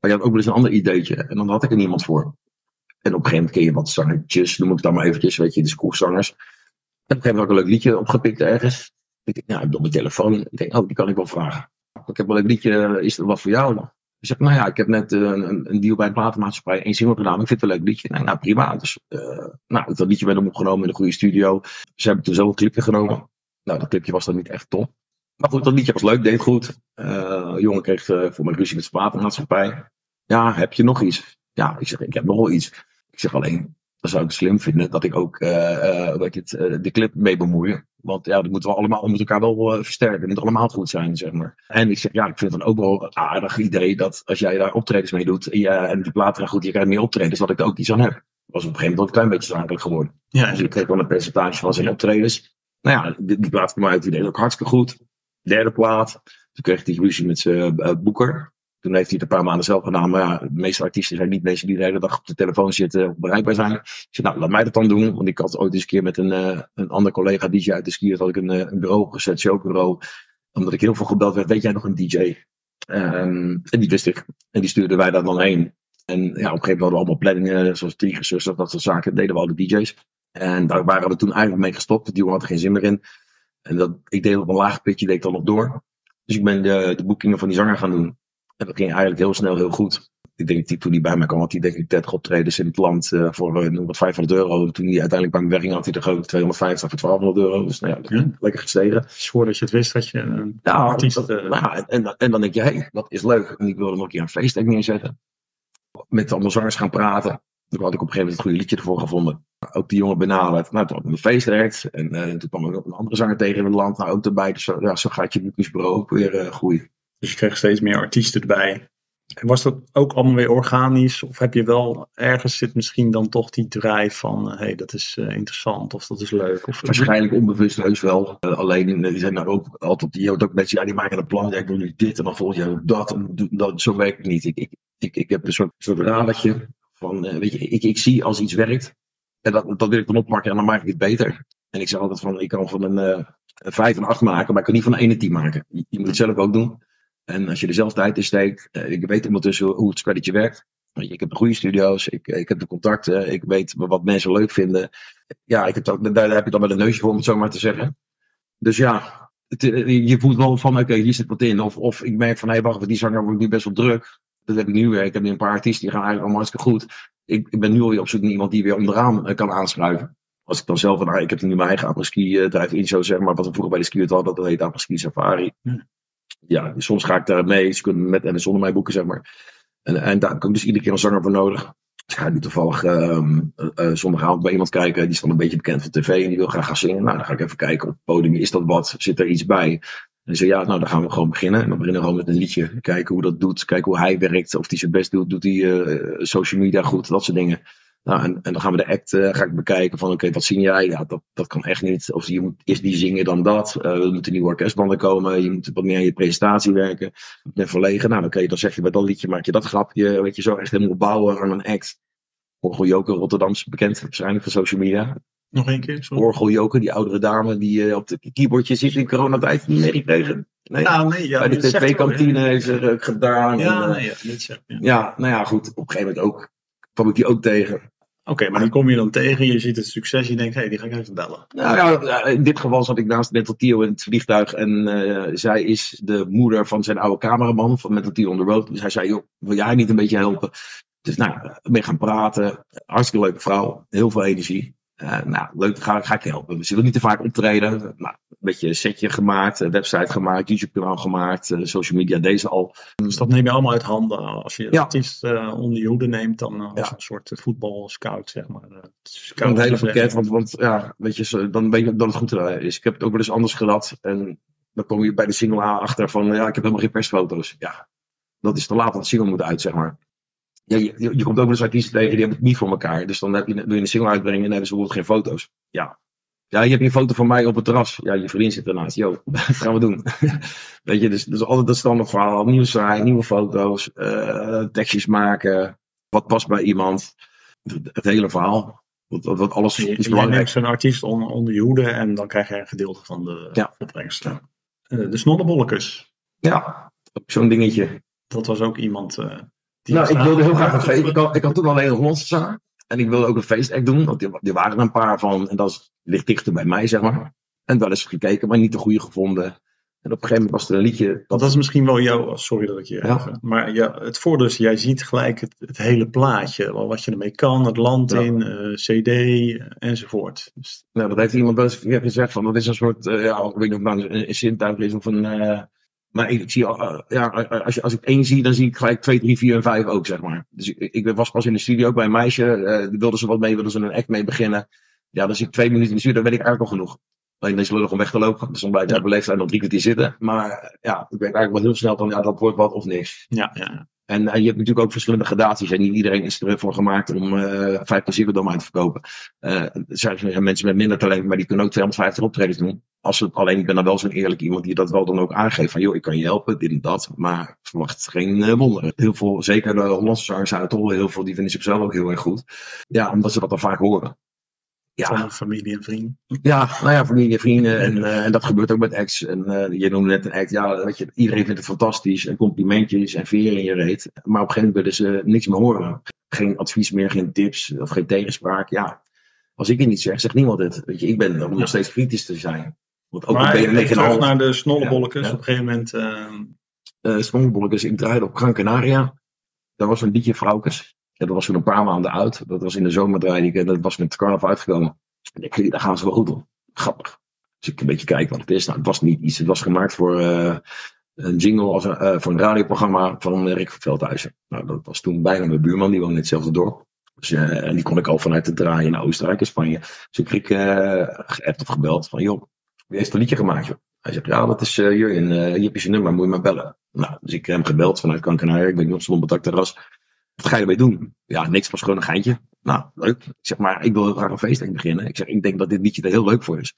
Speaker 2: Maar je had ook wel eens een ander ideetje. En dan had ik er niemand voor. En op een gegeven moment ken je wat zangertjes, noem ik dan maar eventjes, weet je, de kroegzangers. En op een gegeven moment had ik een leuk liedje opgepikt ergens. Ik denk, nou, ik heb op mijn telefoon. Ik denk, oh, die kan ik wel vragen. Ik heb wel een liedje, is er wat voor jou? Ik zeg, nou ja, ik heb net uh, een, een, deal bij een platenmaatschappij, één single gedaan. Ik vind het een leuk liedje. Nou, nou prima. Dus, uh, nou, dat liedje werd opgenomen in een goede studio. Ze hebben toen zelf een clipje genomen. Nou, dat clipje was dan niet echt top. Maar goed, dat liedje was leuk, deed goed. Uh, jongen kreeg voor mijn ruzie met zijn platenmaatschappij. Ja, heb je nog iets? Ja, ik zeg, ik heb nog wel iets. Ik zeg alleen, dan zou ik het slim vinden dat ik ook uh, uh, het, uh, de clip mee bemoeien. Want ja, dat moeten we allemaal met elkaar wel versterken. Het moet allemaal goed zijn, zeg maar. En ik zeg, ja, ik vind het dan ook wel een aardig idee dat als jij daar optredens mee doet en, je, en die platen goed, je krijgt meer optredens, dat ik er ook iets aan heb. Was op een gegeven moment ook een klein beetje zakelijk geworden. Ja. Dus ik kreeg wel een percentage van zijn optredens. Nou ja, die, die plaat kwam uit, die deed ook hartstikke goed. Derde plaat. Toen kreeg hij ruzie met zijn boeker. Toen heeft hij het een paar maanden zelf gedaan. Maar de meeste artiesten zijn niet mensen die de hele dag op de telefoon zitten of bereikbaar zijn. Ik zei, nou, laat mij dat dan doen. Want ik had ooit eens een keer met een, uh, een andere collega DJ uit de skier, had ik een, uh, een bureau gezet, showbureau. Omdat ik heel veel gebeld werd, weet jij nog een DJ? Um, en die wist ik. En die stuurden wij daar dan heen. En ja, op een gegeven moment hadden we allemaal planningen, zoals Tigers, dat soort zaken, deden we al de DJ's. En daar waren we toen eigenlijk mee gestopt. Die hadden er geen zin meer in. En dat, ik deed op een laag pitje, deed dan nog door. Dus ik ben de, de boekingen van die zanger gaan doen. En dat ging eigenlijk heel snel heel goed. Ik denk die toen hij bij mij kwam, had hij denk ik 30 optredens in het land uh, voor uh, wat 500 euro. Toen hij uiteindelijk bij me wegging, had hij er gewoon 250 voor 1200 euro. Dus nou ja, ja. lekker gestegen.
Speaker 1: Voordat je het wist dat je een
Speaker 2: ja, artiest... Dat, uh, nou, en, en dan denk je, hé, hey, dat is leuk. En ik wilde nog een keer een feestdag neerzetten. Met allemaal zangers gaan praten. Toen had ik op een gegeven moment een goede liedje ervoor gevonden. Ook die jongen benaderd. Nou, toen had ik een feest direct. En toen kwam ik ook een andere zanger tegen in het land. Nou, ook erbij. Dus ja, zo gaat je boekingsbureau ook weer groeien.
Speaker 1: Dus je kreeg steeds meer artiesten erbij. En was dat ook allemaal weer organisch? Of heb je wel ergens zit misschien dan toch die drive van hé, hey, dat is uh, interessant of dat is leuk? Of,
Speaker 2: Waarschijnlijk onbewust heus wel. Alleen die zijn nou ook altijd, je ook mensen, ja, die maken een plan, ja, ik wil nu dit en dan volg je dat dat. Zo werkt het niet. Ik, ik, ik, ik heb een soort, soort radertje van, weet je, ik, ik zie als iets werkt en dat, dat wil ik dan oppakken en dan maak ik het beter. En ik zeg altijd van, ik kan van een, een 5 en 8 maken, maar ik kan niet van een 1 en 10 maken. Je moet het zelf ook doen. En als je er zelf tijd in steekt, uh, ik weet ondertussen hoe het squadetje werkt. Ik heb de goede studio's, ik, ik heb de contacten, ik weet wat mensen leuk vinden. Ja, ik heb daar heb je dan met een neusje voor, om het zo maar te zeggen. Dus ja, het, je voelt wel van, oké, hier zit wat in. Of, of ik merk van, hé, hey, wacht, die zanger wordt nu best wel druk. Dat heb ik nu weer. Ik heb nu een paar artiesten die gaan eigenlijk allemaal hartstikke goed. Ik, ik ben nu alweer op zoek naar iemand die weer onderaan kan aanschuiven. Als ik dan zelf, nou, ik heb nu mijn eigen apres-ski uh, drive-in show, zeg maar, wat we vroeger bij de ski hadden, dat heet apres-ski safari. Ja, soms ga ik daar mee. Ze kunnen met en zonder mij boeken, zeg maar. En, en daar heb ik dus iedere keer een zanger voor nodig. Dus ga ik nu toevallig uh, zondagavond bij iemand kijken. Die is dan een beetje bekend van tv en die wil graag gaan zingen. Nou, dan ga ik even kijken op het podium. Is dat wat? Zit er iets bij? En zei ja, nou dan gaan we gewoon beginnen. En dan beginnen we gewoon met een liedje. Kijken hoe dat doet. Kijken hoe hij werkt. Of hij zijn best doet. Doet hij uh, social media goed? Dat soort dingen. Nou, en, en, dan gaan we de act uh, ga ik bekijken van oké, wat zie jij? Ja, dat, dat kan echt niet. Of je moet eerst die zingen dan dat. Uh, er moeten nieuwe orkestbanden komen. Je moet wat meer aan je presentatie werken. Ik ben verlegen. Nou, oké, dan zeg je bij dat liedje maak je dat grapje. Weet je, zo echt helemaal bouwen aan een act. Orgel Joker Rotterdams bekend, waarschijnlijk van social media.
Speaker 1: Nog één keer, sorry.
Speaker 2: Orgel Joker, die oudere dame die uh, op het keyboardje zit in coronatijd. Nee, gekregen. Nee,
Speaker 1: ja, nee, ja,
Speaker 2: bij de tv-kantine heeft ze gedaan.
Speaker 1: Ja, en, nee, ja, niet ja.
Speaker 2: ja, nou ja, goed. Op een gegeven moment ook kwam ik die ook tegen.
Speaker 1: Oké, maar die kom je dan tegen, je ziet het succes, je denkt, hé, hey, die ga ik even bellen.
Speaker 2: Nou ja, in dit geval zat ik naast Mental Tio in het vliegtuig en uh, zij is de moeder van zijn oude cameraman van Mental Tio on the Road. Dus hij zei, joh, wil jij niet een beetje helpen? Dus nou, mee gaan praten. Hartstikke leuke vrouw. Heel veel energie. Uh, nou, leuk, ga, ga ik helpen. Ze wil niet te vaak optreden. Nou, een beetje een setje gemaakt, een website gemaakt, YouTube-kanaal gemaakt, uh, social media, deze al.
Speaker 1: Dus dat neem je allemaal uit handen. Als je ja. artiest uh, onder je hoede neemt, dan als ja. een soort voetbalscout, zeg maar.
Speaker 2: Scout een hele pakket, want, want ja, weet je, dan weet je dat het goed is. Ik heb het ook wel eens anders gehad. En dan kom je bij de single A achter van, ja, ik heb helemaal geen persfoto's. Ja, dat is te laat, want de single moet uit, zeg maar ja, je, je, komt ook wel eens artiesten tegen die hebben het niet voor elkaar. Dus dan heb je, wil je een single uitbrengen en hebben ze bijvoorbeeld geen foto's. Ja. Ja, je hebt een foto van mij op het terras. Ja, je vriend zit ernaast. Yo, wat gaan we doen? Weet je, dus, dus altijd dat standaard verhaal. Nieuwe saai, nieuwe foto's, uh, tekstjes maken. Wat past bij iemand. Het hele verhaal. Wat, wat, alles
Speaker 1: is belangrijk. Je neemt zo'n artiest onder, onder je hoede en dan krijg je een gedeelte van de ja. opbrengst. Uh, de snollebolletjes.
Speaker 2: Ja, zo'n dingetje.
Speaker 1: Dat was ook iemand... Uh,
Speaker 2: nou, ik wilde heel graag een feest. Ik had, ik had toen alleen nog Monster En ik wilde ook een feestact doen. Want die, waren er een paar van. En dat ligt dichter bij mij, zeg maar. En wel eens gekeken, maar niet de goede gevonden. En op een gegeven moment was er een liedje.
Speaker 1: Dat is misschien wel jouw. Sorry dat ik je. Ja. maar ja, het voordeel is, jij ziet gelijk het, het, hele plaatje. Wat je ermee kan, het land in, uh, CD enzovoort. Dus...
Speaker 2: Nou, dat heeft iemand wel eens gezegd. Van, dat is een soort. Uh, ja, ik weet niet of het nou een, een zintuig is of een. Uh, maar ik, zie, uh, ja, als, je, als ik één zie, dan zie ik gelijk twee, drie, vier en vijf ook, zeg maar. Dus ik, ik was pas in de studio ook bij een meisje. Uh, wilde ze wat mee, wilde ze een act mee beginnen. Ja, dan zie ik twee minuten in de studio, dan weet ik eigenlijk al genoeg. Alleen is lullig om weg te lopen. Dus dan blijft hij op leeftijd nog drie kwartier zitten. Maar ja, ik weet eigenlijk wel heel snel van, ja, dat wordt wat of niks.
Speaker 1: Ja, ja.
Speaker 2: En uh, je hebt natuurlijk ook verschillende gradaties. En niet iedereen is ervoor gemaakt om uh, plezier uit te verkopen. Uh, er zijn mensen met minder talent, maar die kunnen ook 250 optredens doen. Als het, alleen ik ben dan wel zo'n eerlijk iemand die dat wel dan ook aangeeft. Van joh, ik kan je helpen, dit en dat. Maar verwacht geen wonderen. Heel veel, zeker de Hollandse zangers uit Tol, heel veel, die vinden zichzelf ook heel erg goed. Ja, omdat ze dat dan vaak horen.
Speaker 1: Ja. Van familie en vrienden.
Speaker 2: Ja, nou ja, familie en vrienden. En, uh, en dat gebeurt ook met ex. En uh, je noemde net een act. Ja, weet je, iedereen vindt het fantastisch. En complimentjes en veren in je reet. Maar op een gegeven moment willen ze niks meer horen. Geen advies meer, geen tips of geen tegenspraak. Ja, als ik het niet zeg, zegt niemand het. Weet je, ik ben om nog steeds kritisch te zijn.
Speaker 1: Want ook maar ben ik terug naar de snollebolletjes. Ja, ja. Op een gegeven moment...
Speaker 2: Uh... snollebolletjes, ik draaide op Gran Canaria. Daar was een liedje Vrouwkes. Ja, dat was toen een paar maanden oud. Dat was in de zomer draaide en dat was met carnaval uitgekomen. En ik dacht, daar gaan ze wel goed op. Grappig. Dus ik een beetje kijken wat het is. Nou, het was niet iets. Het was gemaakt voor uh, een jingle als een, uh, voor een radioprogramma van Rick Veldhuizen. Nou, dat was toen bijna mijn buurman. Die woonde in hetzelfde dorp. Dus, uh, en die kon ik al vanuit het draaien naar Oostenrijk en Spanje. Dus ik kreeg geappt of gebeld van, joh, wie heeft een liedje gemaakt? Hij zegt, ja, dat is Jurjen. hier heb je zijn nummer, moet je maar bellen. Nou, dus ik heb hem gebeld vanuit Kankenaar. Ik ben op zo'n terras. Wat ga je ermee doen? Ja, niks, was gewoon een geintje. Nou, leuk. Ik zeg maar, ik wil graag een feest beginnen. Ik zeg, ik denk dat dit liedje er heel leuk voor is.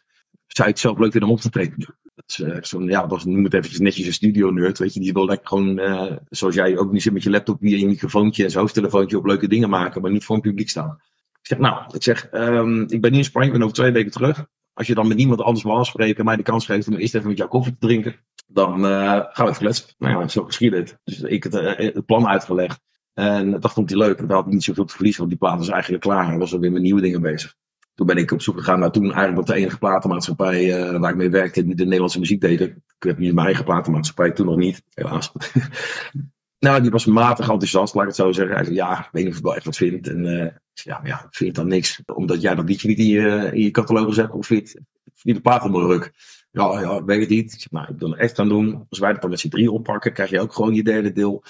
Speaker 2: Zou je het zelf leuk vinden om op te treden? Dat is uh, zo'n, ja, dat was, noem het eventjes netjes een studio nerd, weet je. Die wil lekker gewoon, uh, zoals jij ook niet zit met je laptop, via je microfoontje en zijn hoofdtelefoontje op leuke dingen maken, maar niet voor een publiek staan. Ik zeg, nou, ik zeg, um, ik ben nu in Spanje, ik ben over twee weken terug. Als je dan met niemand anders wil afspreken, mij de kans geeft om eerst even met jou koffie te drinken, dan uh, gaan we het kletsen. Nou ja, zo geschied het. Dus ik het, het plan uitgelegd. En dat vond hij leuk. We hadden niet zoveel te verliezen, want die plaat was eigenlijk klaar. Hij was alweer met nieuwe dingen bezig. Toen ben ik op zoek gegaan naar toen eigenlijk wat de enige platenmaatschappij uh, waar ik mee werkte, die de Nederlandse muziek deed. Ik heb niet mijn eigen platenmaatschappij, toen nog niet, helaas. nou, die was matig enthousiast, laat ik het zo zeggen. Hij zei, ja, ik weet niet of ik wel echt wat vind. En uh, ja, maar ja, ik vind dan niks. Omdat jij dat liedje niet in je, in je catalogus hebt, of vind je de plaat ruk. Ja, ja, weet het niet. Zeg, nou, ik wil er echt aan doen. Als wij met z'n drie oppakken, krijg je ook gewoon je derde deel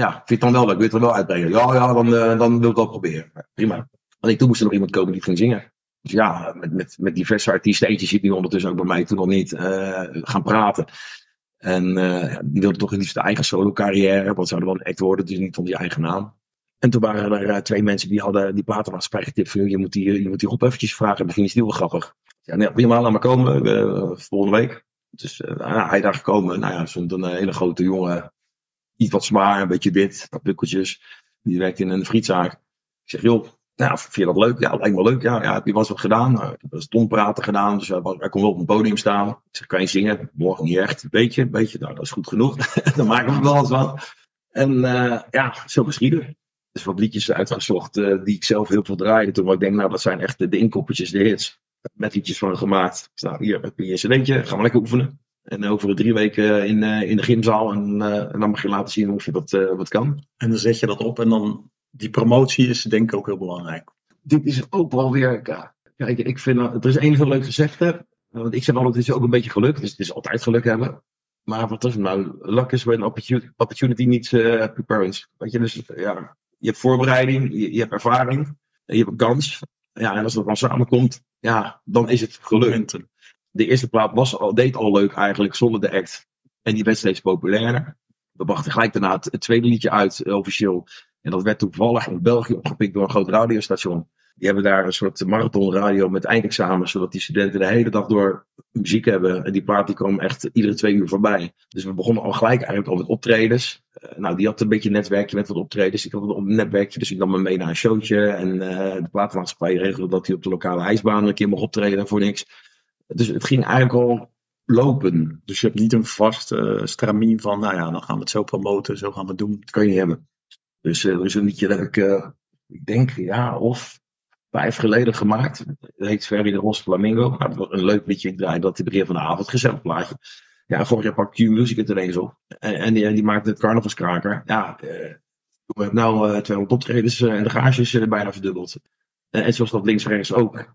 Speaker 2: ja, vind het dan wel leuk? Wil je het er wel uitbrengen? Ja, ja, dan, uh, dan wil ik wel proberen. Prima. Alleen toen moest er nog iemand komen die ging zingen. Dus ja, met, met, met diverse artiesten. Eentje zit nu ondertussen ook bij mij, toen nog niet. Uh, gaan praten. En uh, die wilde toch liefst de eigen solo carrière. Want zouden wel een act worden, dus niet onder je eigen naam. En toen waren er twee mensen die hadden die platenmaatschappij getipt van je moet die, je moet die op eventjes vragen. Misschien is die wel grappig. Ja, nee, maar, laat maar komen. Volgende week. Dus uh, hij daar gekomen. Nou ja, stond een hele grote jongen iets wat zwaar, een beetje dit, wat pukkeltjes. Die werkt in een frietzaak. Ik zeg, joh, nou, vind je dat leuk? Ja, lijkt me leuk. Ja, ja heb je wel eens wat gedaan? Nou, ik heb stompraten gedaan, dus hij, hij kon wel op een podium staan. Ik zeg, kan je zingen? Morgen niet echt. Een beetje, een beetje. Nou, dat is goed genoeg. Dan maken we wel eens wat. En uh, ja, zo geschieden. Dus wat liedjes uitgezocht uh, die ik zelf heel veel draaide toen. Maar ik denk, nou, dat zijn echt de, de inkoppertjes, de hits. Met liedjes van gemaakt. Nou, hier een cd'tje, gaan we lekker oefenen. En over drie weken in, uh, in de gymzaal. En, uh, en, dan mag je laten zien of je dat uh, wat kan.
Speaker 1: En dan zet je dat op en dan die promotie is denk ik ook heel belangrijk.
Speaker 2: Dit is ook wel weer. Kijk, ik vind. Er is één heel leuk gezegde. Want ik zeg altijd: het is ook een beetje geluk. Dus het is altijd geluk hebben. Maar wat is het nou? Luck is when opportunity, opportunity needs uh, preparedness. Weet je, dus ja, je hebt voorbereiding, je, je hebt ervaring, je hebt een kans. Ja, en als dat dan samenkomt, ja, dan is het geluk. De eerste plaat was al, deed al leuk eigenlijk, zonder de act. En die werd steeds populairder. We brachten gelijk daarna het, tweede liedje uit, uh, officieel. En dat werd toevallig in België opgepikt door een groot radiostation. Die hebben daar een soort marathonradio met eindexamen, zodat die studenten de hele dag door muziek hebben. En die plaat die kwam echt iedere twee uur voorbij. Dus we begonnen al gelijk eigenlijk al met optredens. Uh, nou, die had een beetje een netwerkje met wat optredens. Ik had een netwerkje, dus ik nam me mee naar een showtje. En uh, de platenmaatschappij regelde dat hij op de lokale ijsbaan een keer mocht optreden voor niks. Dus het ging eigenlijk al lopen.
Speaker 1: Dus je hebt niet een vast uh, stramien van, nou ja, dan gaan we het zo promoten, zo gaan we het doen.
Speaker 2: Dat kan je niet hebben. Dus er is een liedje dat ik, ik denk, ja, of vijf geleden gemaakt. Het heet Ferry de Ros Flamingo. Nou, dat een leuk liedje. Draai dat het begin van de avond. Gezellig plaatje. Ja, vorig jaar pakt Q-Music het ineens op. En, en, die, die maakt het carnavalskraker. Ja, eh, we hebben nou uh, 200 optredens uh, en de uh, bijna verdubbeld. en zoals dat links-rechts ook.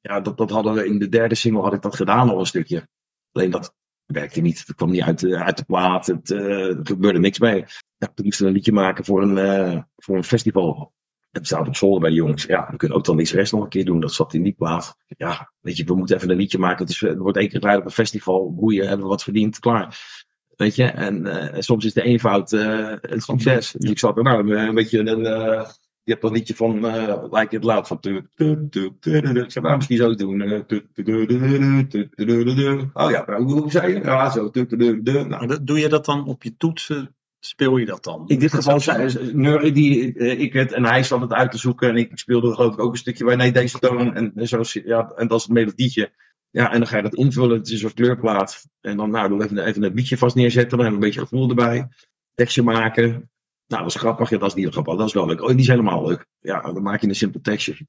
Speaker 2: Ja, dat, dat hadden we in de derde single had ik dat gedaan al een stukje. Alleen dat werkte niet. Het kwam niet uit, uit de plaat. Het, er gebeurde niks mee. Ja, toen moesten we een liedje maken voor een, voor een festival. Het staat op zolder bij de jongens. Ja, we kunnen ook dan niks rest nog een keer doen. Dat zat in die plaat. Ja, weet je, we moeten even een liedje maken. Het, is, het wordt één keer gedraaid op een festival. Boeien, hebben we wat verdiend, klaar. Weet je, en uh, soms is de eenvoud uh, het succes. Dus ik zat er nou een beetje een. Je hebt een liedje van uh, Like It Loud van. Ik zou nou misschien zo doen. Oh ja, hoe zei je? Ja, zo.
Speaker 1: Nou, doe je dat dan op je toetsen speel je dat dan?
Speaker 2: In dit geval Nurry die uh, ik het en hij zat het uit te zoeken en ik speelde geloof ik ook een stukje bij nee deze toon en, en zo ja en dat is het melodietje. Ja, en dan ga je dat invullen, het is een soort kleurplaat. En dan nou, dan even, even een beatje vast neerzetten, dan een beetje gevoel erbij. Tekstje maken. Nou, dat is grappig, dat is niet grappig, dat is wel leuk. Oh, die is helemaal leuk. Ja, dan maak je een simpel tekstje.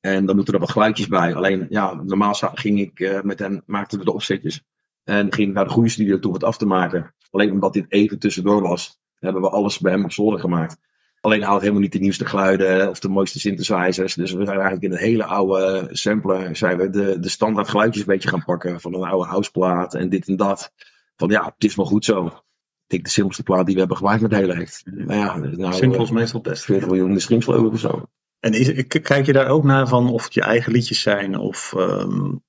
Speaker 2: En dan moeten er wat geluidjes bij. Alleen, ja, normaal ging ik uh, met hen, maakten we de opzetjes. En ging naar de goede studio toe wat af te maken. Alleen omdat dit even tussendoor was, hebben we alles bij hem op zolder gemaakt. Alleen had helemaal niet de nieuwste geluiden of de mooiste synthesizers. Dus we zijn eigenlijk in een hele oude sampler zijn we de, de standaard geluidjes een beetje gaan pakken. Van een oude houseplaat en dit en dat. Van ja, het is wel goed zo. Ik denk de simpelste plaat die we hebben gemaakt met de hele echt.
Speaker 1: Nou ja, nou, Simpel is meestal best.
Speaker 2: 40 miljoen streams geloof ik of zo.
Speaker 1: En is, kijk je daar ook naar van of het je eigen liedjes zijn of um,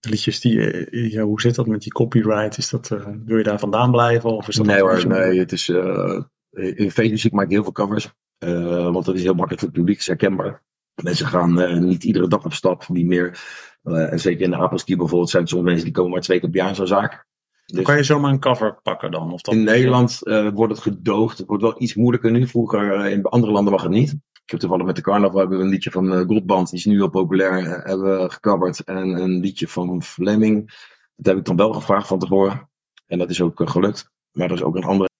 Speaker 1: liedjes die, eh, ja, hoe zit dat met die copyright? Is dat, uh, wil je daar vandaan blijven? Of is dat
Speaker 2: nee hoor, nee, het is, uh, in feestmuziek maak ik heel veel covers. Uh, want dat is heel makkelijk voor het publiek, is herkenbaar. Mensen gaan niet iedere dag op stap, niet meer. en zeker in de apelski bijvoorbeeld zijn er soms mensen die komen maar twee keer per jaar in zo'n zaak.
Speaker 1: Dus, kan je zomaar een cover pakken dan? Of
Speaker 2: in Nederland wordt het gedoogd. Het wordt wel iets moeilijker nu. Vroeger in andere landen mag het niet. Ik heb toevallig met de carnaval hebben we een liedje van uh, Goldband, die is nu al populair, hebben gecoverd. En een liedje van Fleming, dat heb ik dan wel gevraagd van tevoren. En dat is ook gelukt. Maar er is ook een andere,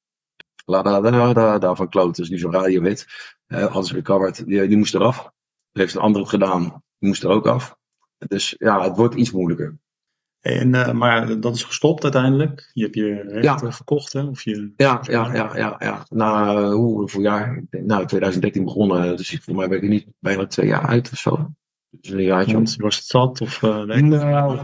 Speaker 2: la da da da da van Kloot, dus nu zo'n radiohit. Uh, hadden ze gecoverd, die, die moest eraf. Dat heeft een andere gedaan, die moest er ook af. Dus ja, het wordt iets moeilijker.
Speaker 1: En, uh, maar dat is gestopt uiteindelijk. Je hebt je rechten ja. verkocht, hè? Of je...
Speaker 2: Ja, ja, ja, ja, ja. Na uh, hoe, hoeveel jaar? Nou, 2013 begonnen. Dus voor mij ben ik niet bijna twee jaar uit of zo.
Speaker 1: Dus een jaartje. Want, was het zat? Of, uh?
Speaker 2: Nou,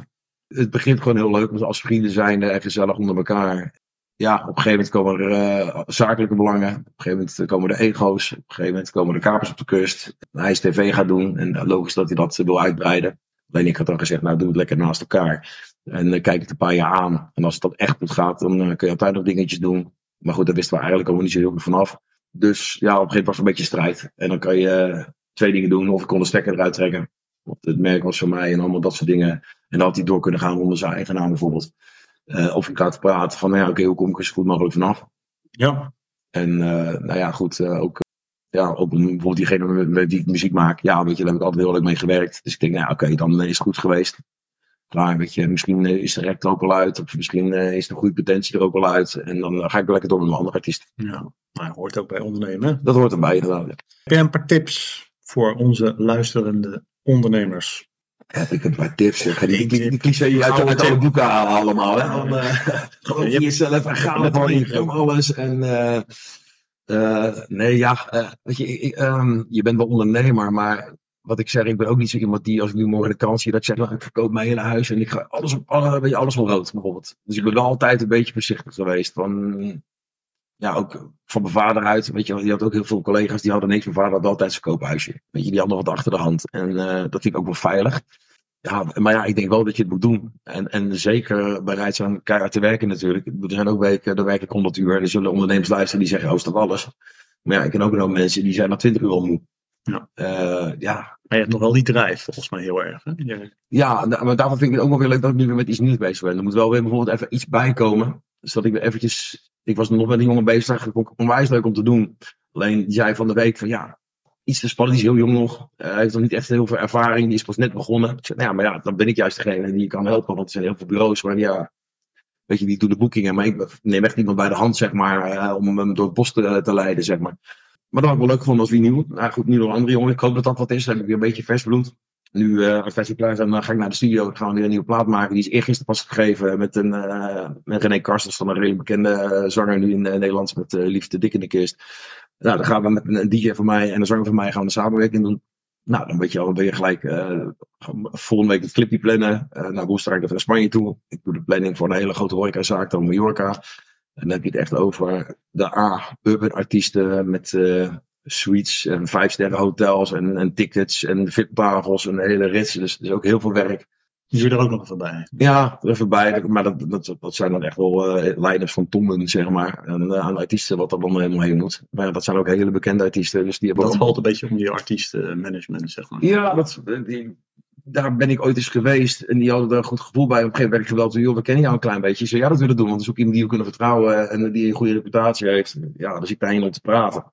Speaker 2: het begint gewoon heel leuk. Als vrienden zijn en gezellig onder elkaar. Ja, op een gegeven moment komen er zakelijke belangen. Op een gegeven moment komen er ego's. Op een gegeven moment komen er kapers op de kust. Hij is tv gaat doen. En logisch dat hij dat wil uitbreiden. Alleen ik had dan gezegd, nou doe het lekker naast elkaar. En dan kijk het een paar jaar aan. En als het dan echt goed gaat, dan uh, kun je altijd nog dingetjes doen. Maar goed, daar wisten we eigenlijk allemaal niet zo heel goed vanaf. Dus ja, op een gegeven moment was het een beetje strijd. En dan kan je uh, twee dingen doen. Of ik kon de stekker eruit trekken. Of het merk was voor mij en allemaal dat soort dingen. En dan had hij door kunnen gaan onder zijn eigen naam bijvoorbeeld. Uh, of ik laat praten van, nou ja, oké, okay, hoe kom ik er zo goed mogelijk vanaf?
Speaker 1: Ja.
Speaker 2: En nou ja, goed, ook ja, ook bijvoorbeeld diegene met, met die ik muziek maak, ja, weet je, daar heb ik altijd heel leuk mee gewerkt. Dus ik denk, nou oké, okay, dan is het goed geweest. Klaar, weet je, misschien is de rek er ook al uit, of misschien is de goede potentie er ook al uit. En dan ga ik lekker door met een andere artiest.
Speaker 1: Ja, maar hoort ook bij ondernemen.
Speaker 2: Dat hoort erbij, inderdaad. Ja.
Speaker 1: Heb jij een paar tips voor onze luisterende ondernemers?
Speaker 2: Heb ik een paar tips. Zeg. Die, die, die cliché uit, uit alle boeken halen allemaal. Hè? Dan, uh, gewoon jezelf en gaan het voor alles. En uh, Uh, nee, ja, weet je, ik, um, je bent wel ondernemer, maar wat ik zeg, ik ben ook niet zo iemand die als ik nu morgen de kans zie dat ik zeg, nou, ik verkoop mijn hele huis en ik ga alles op alle, weet je, alles van rood bijvoorbeeld. Dus ik ben altijd een beetje voorzichtig geweest van, ja, ook van mijn vader uit, weet je, die had ook heel veel collega's die hadden niks, mijn vader had altijd zijn koophuisje. Weet je, die hadden wat achter de hand en uh, dat vind ik ook wel veilig. Ja, maar ja, ik denk wel dat je het moet doen. En, en zeker bereid zijn keihard te werken natuurlijk. Er zijn ook weken, daar werk ik 100 uur. Er zullen ondernemers luisteren die zeggen, oh, is dat alles? Maar ja, ik ken ook nog mensen die zijn na 20 uur al moe.
Speaker 1: Ja. Uh, ja. Maar je hebt nog wel die drijf, volgens mij heel erg. Hè?
Speaker 2: Ja, ja maar daarvoor vind ik het ook wel weer leuk dat ik nu weer met iets nieuws bezig ben. Er moet wel weer bijvoorbeeld even iets bijkomen. Dus dat ik weer eventjes... Ik was nog met een jongen bezig, ik vond het onwijs leuk om te doen. Alleen die zei van de week van ja, iets te spannend. Die is heel jong nog. Uh, hij heeft nog niet echt heel veel ervaring. Die is pas net begonnen. Ik zei, nou ja, maar ja, dan ben ik juist degene die je kan helpen. Want er zijn heel veel bureaus waar ja, weet je, die doen de boekingen. Maar ik neem echt iemand bij de hand, zeg maar, uh, om hem door het bos te, te, leiden, zeg maar. Maar dat had ik wel leuk gevonden als wie nieuw. Nou goed, een andere jongen. Ik hoop dat dat wat is. Dan heb ik weer een beetje vers bloed. Nu, uh, wij klaar zijn, dan ga ik naar de studio. Ik ga weer een nieuwe plaat maken. Die is eergisteren pas gegeven met, een, uh, met René Karstens, dan een redelijk bekende zanger nu in Nederlands met Liefde Dik in de Kist. Nou, dan gaan we met een DJ van mij en een zanger van mij gaan we een samenwerking doen. Nou, dan weet je al, dan ben je gelijk volgende week het clipje plannen. Uh, naar woensdag ga ik naar Spanje toe. Ik doe de planning voor een hele grote horecazaak dan Mallorca. En dan heb je het echt over de A-urban artiesten met uh, suites en vijf sterren hotels en, en tickets en VIP-tafels en de hele rits. Dus, dus ook heel veel werk.
Speaker 1: Die er ook nog even bij.
Speaker 2: Ja, er even bij. Maar dat, dat, dat zijn dan echt wel uh, leiders van tonnen, zeg maar. En uh, aan artiesten wat er dan helemaal heen moet. Maar dat zijn ook hele bekende artiesten. Dus die hebben
Speaker 1: dat valt een beetje om die artiestenmanagement, zeg maar.
Speaker 2: Ja, dat, die, daar ben ik ooit eens geweest. En die hadden er een goed gevoel bij. Op een gegeven moment werd ik gebeld. Joh, we kennen jou een klein beetje. Ze ja, dat willen doen. Want het is ook iemand die we kunnen vertrouwen. En die een goede reputatie heeft. Ja, dus ik ben om te praten.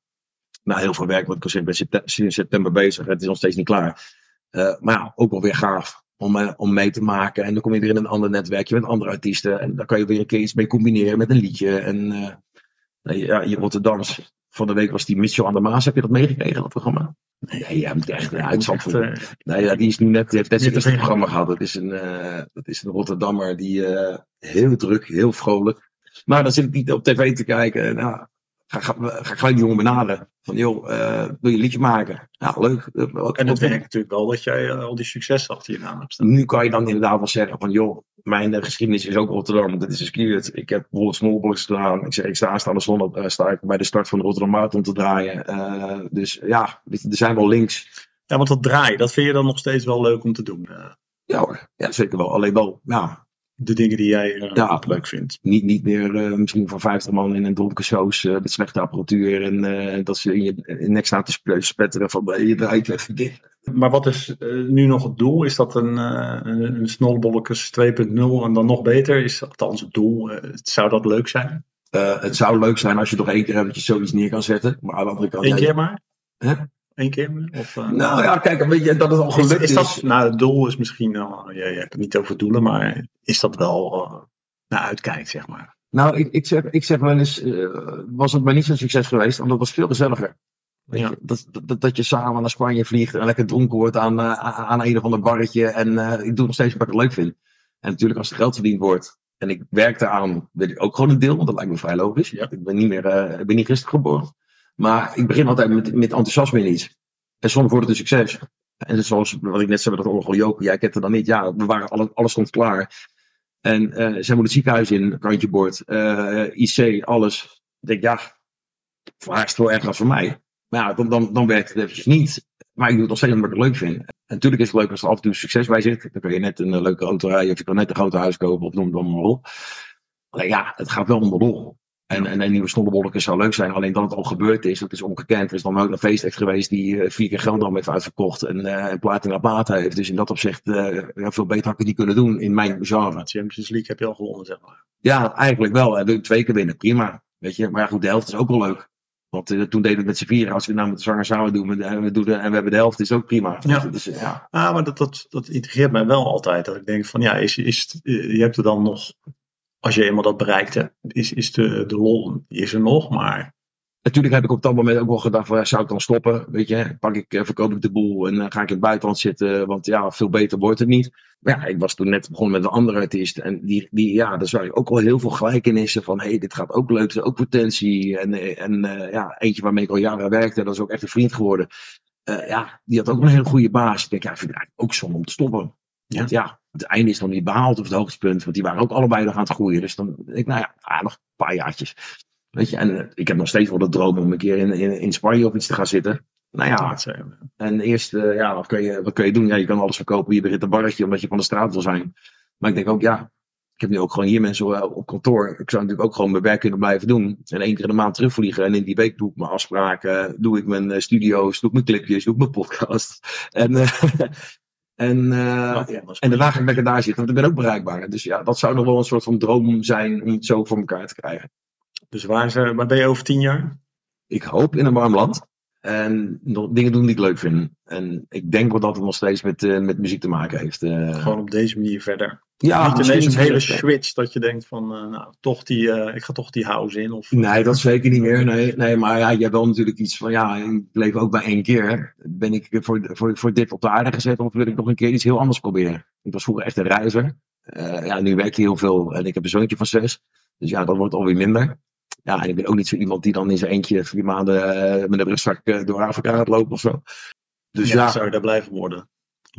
Speaker 2: Nou, heel veel werk. Wat ik zei, ik ben sinds september bezig. Het is nog steeds niet klaar. Uh, maar ja, ook wel weer gaaf om, uh, om mee te maken. En dan kom je weer in een ander netwerkje met andere artiesten. En daar kan je weer een keer iets mee combineren met een liedje. En uh, ja, je Rotterdams. Van de week was die Mitchell aan de Maas. Heb je dat meegekregen, dat programma? Nee, jij moet echt uit Zandvoort. Uh, nee, ja, die is nu net, heeft net zijn eerste programma gehad. Dat is een, uh, dat is een Rotterdammer die uh, heel druk, heel vrolijk. Maar dan zit ik niet op tv te kijken. Nou, ga, ga, ga gelijk die jongen benaderen. Van joh, uh, wil je een liedje maken? Ja, leuk.
Speaker 1: En het werkt natuurlijk wel dat jij uh, al die succes achter je naam hebt staan.
Speaker 2: Nu kan je dan inderdaad wel zeggen van joh, mijn geschiedenis is ook Rotterdam. Dat is geskierd. Ik heb bijvoorbeeld Smallbox gedaan. Ik zeg, ik sta aan de zon, sta ik bij de start van de Rotterdam Marathon te draaien. dus ja, er zijn wel links.
Speaker 1: Ja, want dat draaien, dat vind je dan nog steeds wel leuk om te doen?
Speaker 2: Ja hoor, ja, zeker wel. Alleen wel, ja,
Speaker 1: de dingen die jij uh, ja, leuk vindt.
Speaker 2: Niet, niet meer uh, misschien van 50 man in een dronken shows uh, met slechte apparatuur en dat ze in je in nek staan te spetteren van je draait even dit.
Speaker 1: Maar wat is nu nog het doel? Is dat een, een, een 2.0 en dan nog beter? Is dat althans het doel? zou dat leuk zijn?
Speaker 2: het zou leuk zijn als je nog één keer hebt dat je zoiets neer kan zetten. Maar aan de andere kant...
Speaker 1: Eén keer maar? Hè? Eén keer? Of,
Speaker 2: uh, nou ja, kijk, weet je, dat het al gelukt is.
Speaker 1: is, dat, Nou, het doel is misschien, uh, je, je hebt het niet over doelen, maar is dat wel uh, naar uitkijk, zeg maar?
Speaker 2: Nou, ik, ik, zeg, ik zeg wel eens, was het maar niet zo'n succes geweest, want dat was veel gezelliger. Weet ja. je, dat, dat, dat je samen naar Spanje vliegt en lekker dronken wordt aan, aan een of ander barretje. En ik doe nog steeds wat ik leuk vind. En natuurlijk als er geld verdiend wordt en ik werk eraan, wil ik ook gewoon een deel, want dat lijkt me vrij logisch. Ja. Ik ben niet meer, ik ben niet gisteren geboren. Maar ik begin altijd met, met enthousiasme in iets. En soms wordt het een succes. En zoals wat ik net zei met dat orgel Joker, jij kent het dan niet. Ja, we waren alles, alles stond klaar. En uh, zij moet het ziekenhuis in, kantje boord, uh, IC, alles. Ik denk, ja, waar is het wel erg als voor mij? Maar ja, dan, dan, dan werkt het eventjes niet. Maar ik doe het nog steeds omdat ik het leuk vind. En natuurlijk is het leuk als er af en toe succes bij zit. Dan kun je net een uh, leuke auto rijden of je kan net een groot huis kopen of noem het maar op. Ja, het gaat wel om de lol. En, en een nieuwe snollebolletjes zou leuk zijn. Alleen dat het al gebeurd is, dat is ongekend. Er is dan ook een feest geweest die uh, vier keer Gelderland heeft uitverkocht. En uh, een platina heeft. Dus in dat opzicht, uh, veel beter had ik het niet kunnen doen in mijn genre.
Speaker 1: Champions League heb je al gewonnen, zeg maar.
Speaker 2: Ja, eigenlijk wel. En twee keer winnen, prima. Weet je, maar ja, goed, de helft is ook wel leuk. Want toen deden we het met z'n vieren. Als we het nou met de zanger samen doen en we, doen de, en we hebben de helft, is ook prima.
Speaker 1: Ja, dus, ja. Ah, maar dat, dat, dat integreert mij wel altijd. Dat ik denk van ja, is, is, je hebt er dan nog als je eenmaal dat bereikt hebt, is, is de, de lol is er nog, maar
Speaker 2: Natuurlijk heb ik op dat moment ook wel gedacht: van, zou ik dan stoppen? Weet je, pak ik, eh, verkoop ik de boel en dan ga ik in het buitenland zitten, want ja, veel beter wordt het niet. Maar ja, ik was toen net begonnen met een andere artiest en die, die ja, daar zag ik ook wel heel veel gelijkenissen van: hé, hey, dit gaat ook leuk, ook potentie. En, eh, en ja, eentje waarmee ik al jaren werkte, dat is ook echt een vriend geworden. Ja, die had ook een hele goede baas. Ik denk, ja, ik vind het eigenlijk ook zonde om te stoppen. Ja. Want ja, het einde is dan niet behaald of het hoogtepunt, want die waren ook allebei nog aan het groeien. Dus dan denk ik, nou ja, ah, nog een paar jaartjes. Weet je, en ik heb nog steeds wel de droom om een keer in, in, in Spanje of iets te gaan zitten. Nou ja, en eerst, uh, ja, wat kun, je, wat kun je doen? Ja, je kan alles verkopen, je begint een barretje omdat je van de straat wil zijn. Maar ik denk ook, ja, ik heb nu ook gewoon hier mensen op kantoor. Ik zou natuurlijk ook gewoon mijn werk kunnen blijven doen. En één keer in de maand terugvliegen. En in die week doe ik mijn afspraken, doe ik mijn studio's, doe ik mijn clipjes, doe ik mijn podcast. En, uh, en, uh, ja, en lekker daar zitten, want ik ben ook bereikbaar. Dus ja, dat zou nog wel een soort van droom zijn om het zo voor elkaar te krijgen.
Speaker 1: Dus waar, ze, waar ben je over tien jaar?
Speaker 2: Ik hoop in een warm land. En nog dingen doen die ik leuk vind. En ik denk wel dat het nog steeds met, uh, met muziek te maken heeft. Uh,
Speaker 1: Gewoon op deze manier verder. Ja, niet ineens een hele switch dat je denkt van, uh, nou, toch die, ik ga toch die house in. Of...
Speaker 2: Nee, dat zeker niet meer. Nee, nee maar ja, je hebt wel natuurlijk iets van, ja, ik leef ook bij één keer. Ben ik voor, voor, voor dit op de aarde gezet of wil ik nog een keer iets heel anders proberen? Ik was vroeger echt een reiziger. ja, nu werk je heel veel en ik heb een zoontje van zes. Dus ja, dat wordt alweer minder. Ja, en ik ben ook niet zo iemand die dan in zijn eentje vier maanden uh, met een rugzak uh, door Afrika gaat lopen of zo.
Speaker 1: Dus ja, ja. Zou je daar blijven worden?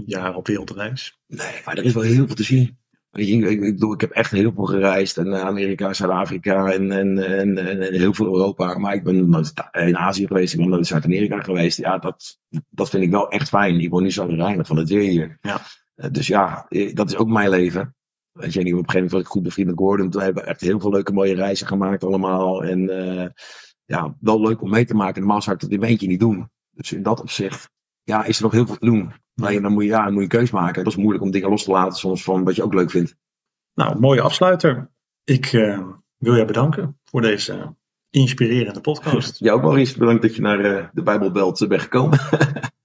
Speaker 1: Jaren op wereldreis?
Speaker 2: Nee, maar er is wel heel veel te zien. Ik, ik, ik, ik heb echt heel veel gereisd. En Amerika, Zuid-Afrika en, en, en, en, heel veel Europa. Maar ik ben in Azië geweest. Ik ben nooit in Zuid-Amerika geweest. Ja, dat, dat vind ik wel echt fijn. Ik word niet zo reinig van het weer hier.
Speaker 1: Ja.
Speaker 2: Dus ja, dat is ook mijn leven. Weet je, op een gegeven moment was ik goed bevriend met Gordon. Toen hebben we echt heel veel leuke mooie reizen gemaakt allemaal. En uh, ja, wel leuk om mee te maken. Normaal zou ik dat in mijn eentje niet doen. Dus in dat opzicht ja, is er nog heel veel te doen. Maar dan moet je, ja, dan moet je keus maken. Dat is moeilijk om dingen los te laten soms van wat je ook leuk vindt.
Speaker 1: Nou, mooie afsluiter. Ik uh, wil jou bedanken voor deze inspirerende podcast.
Speaker 2: Jou ook, Maurice. Bedankt dat je naar uh, de Bijbelbelt bent gekomen.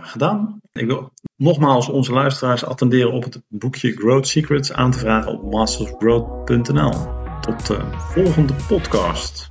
Speaker 1: Gedaan. Ik wil nogmaals onze luisteraars attenderen op het boekje Growth Secrets aan te vragen op mastersgrowth.nl. Tot de volgende podcast.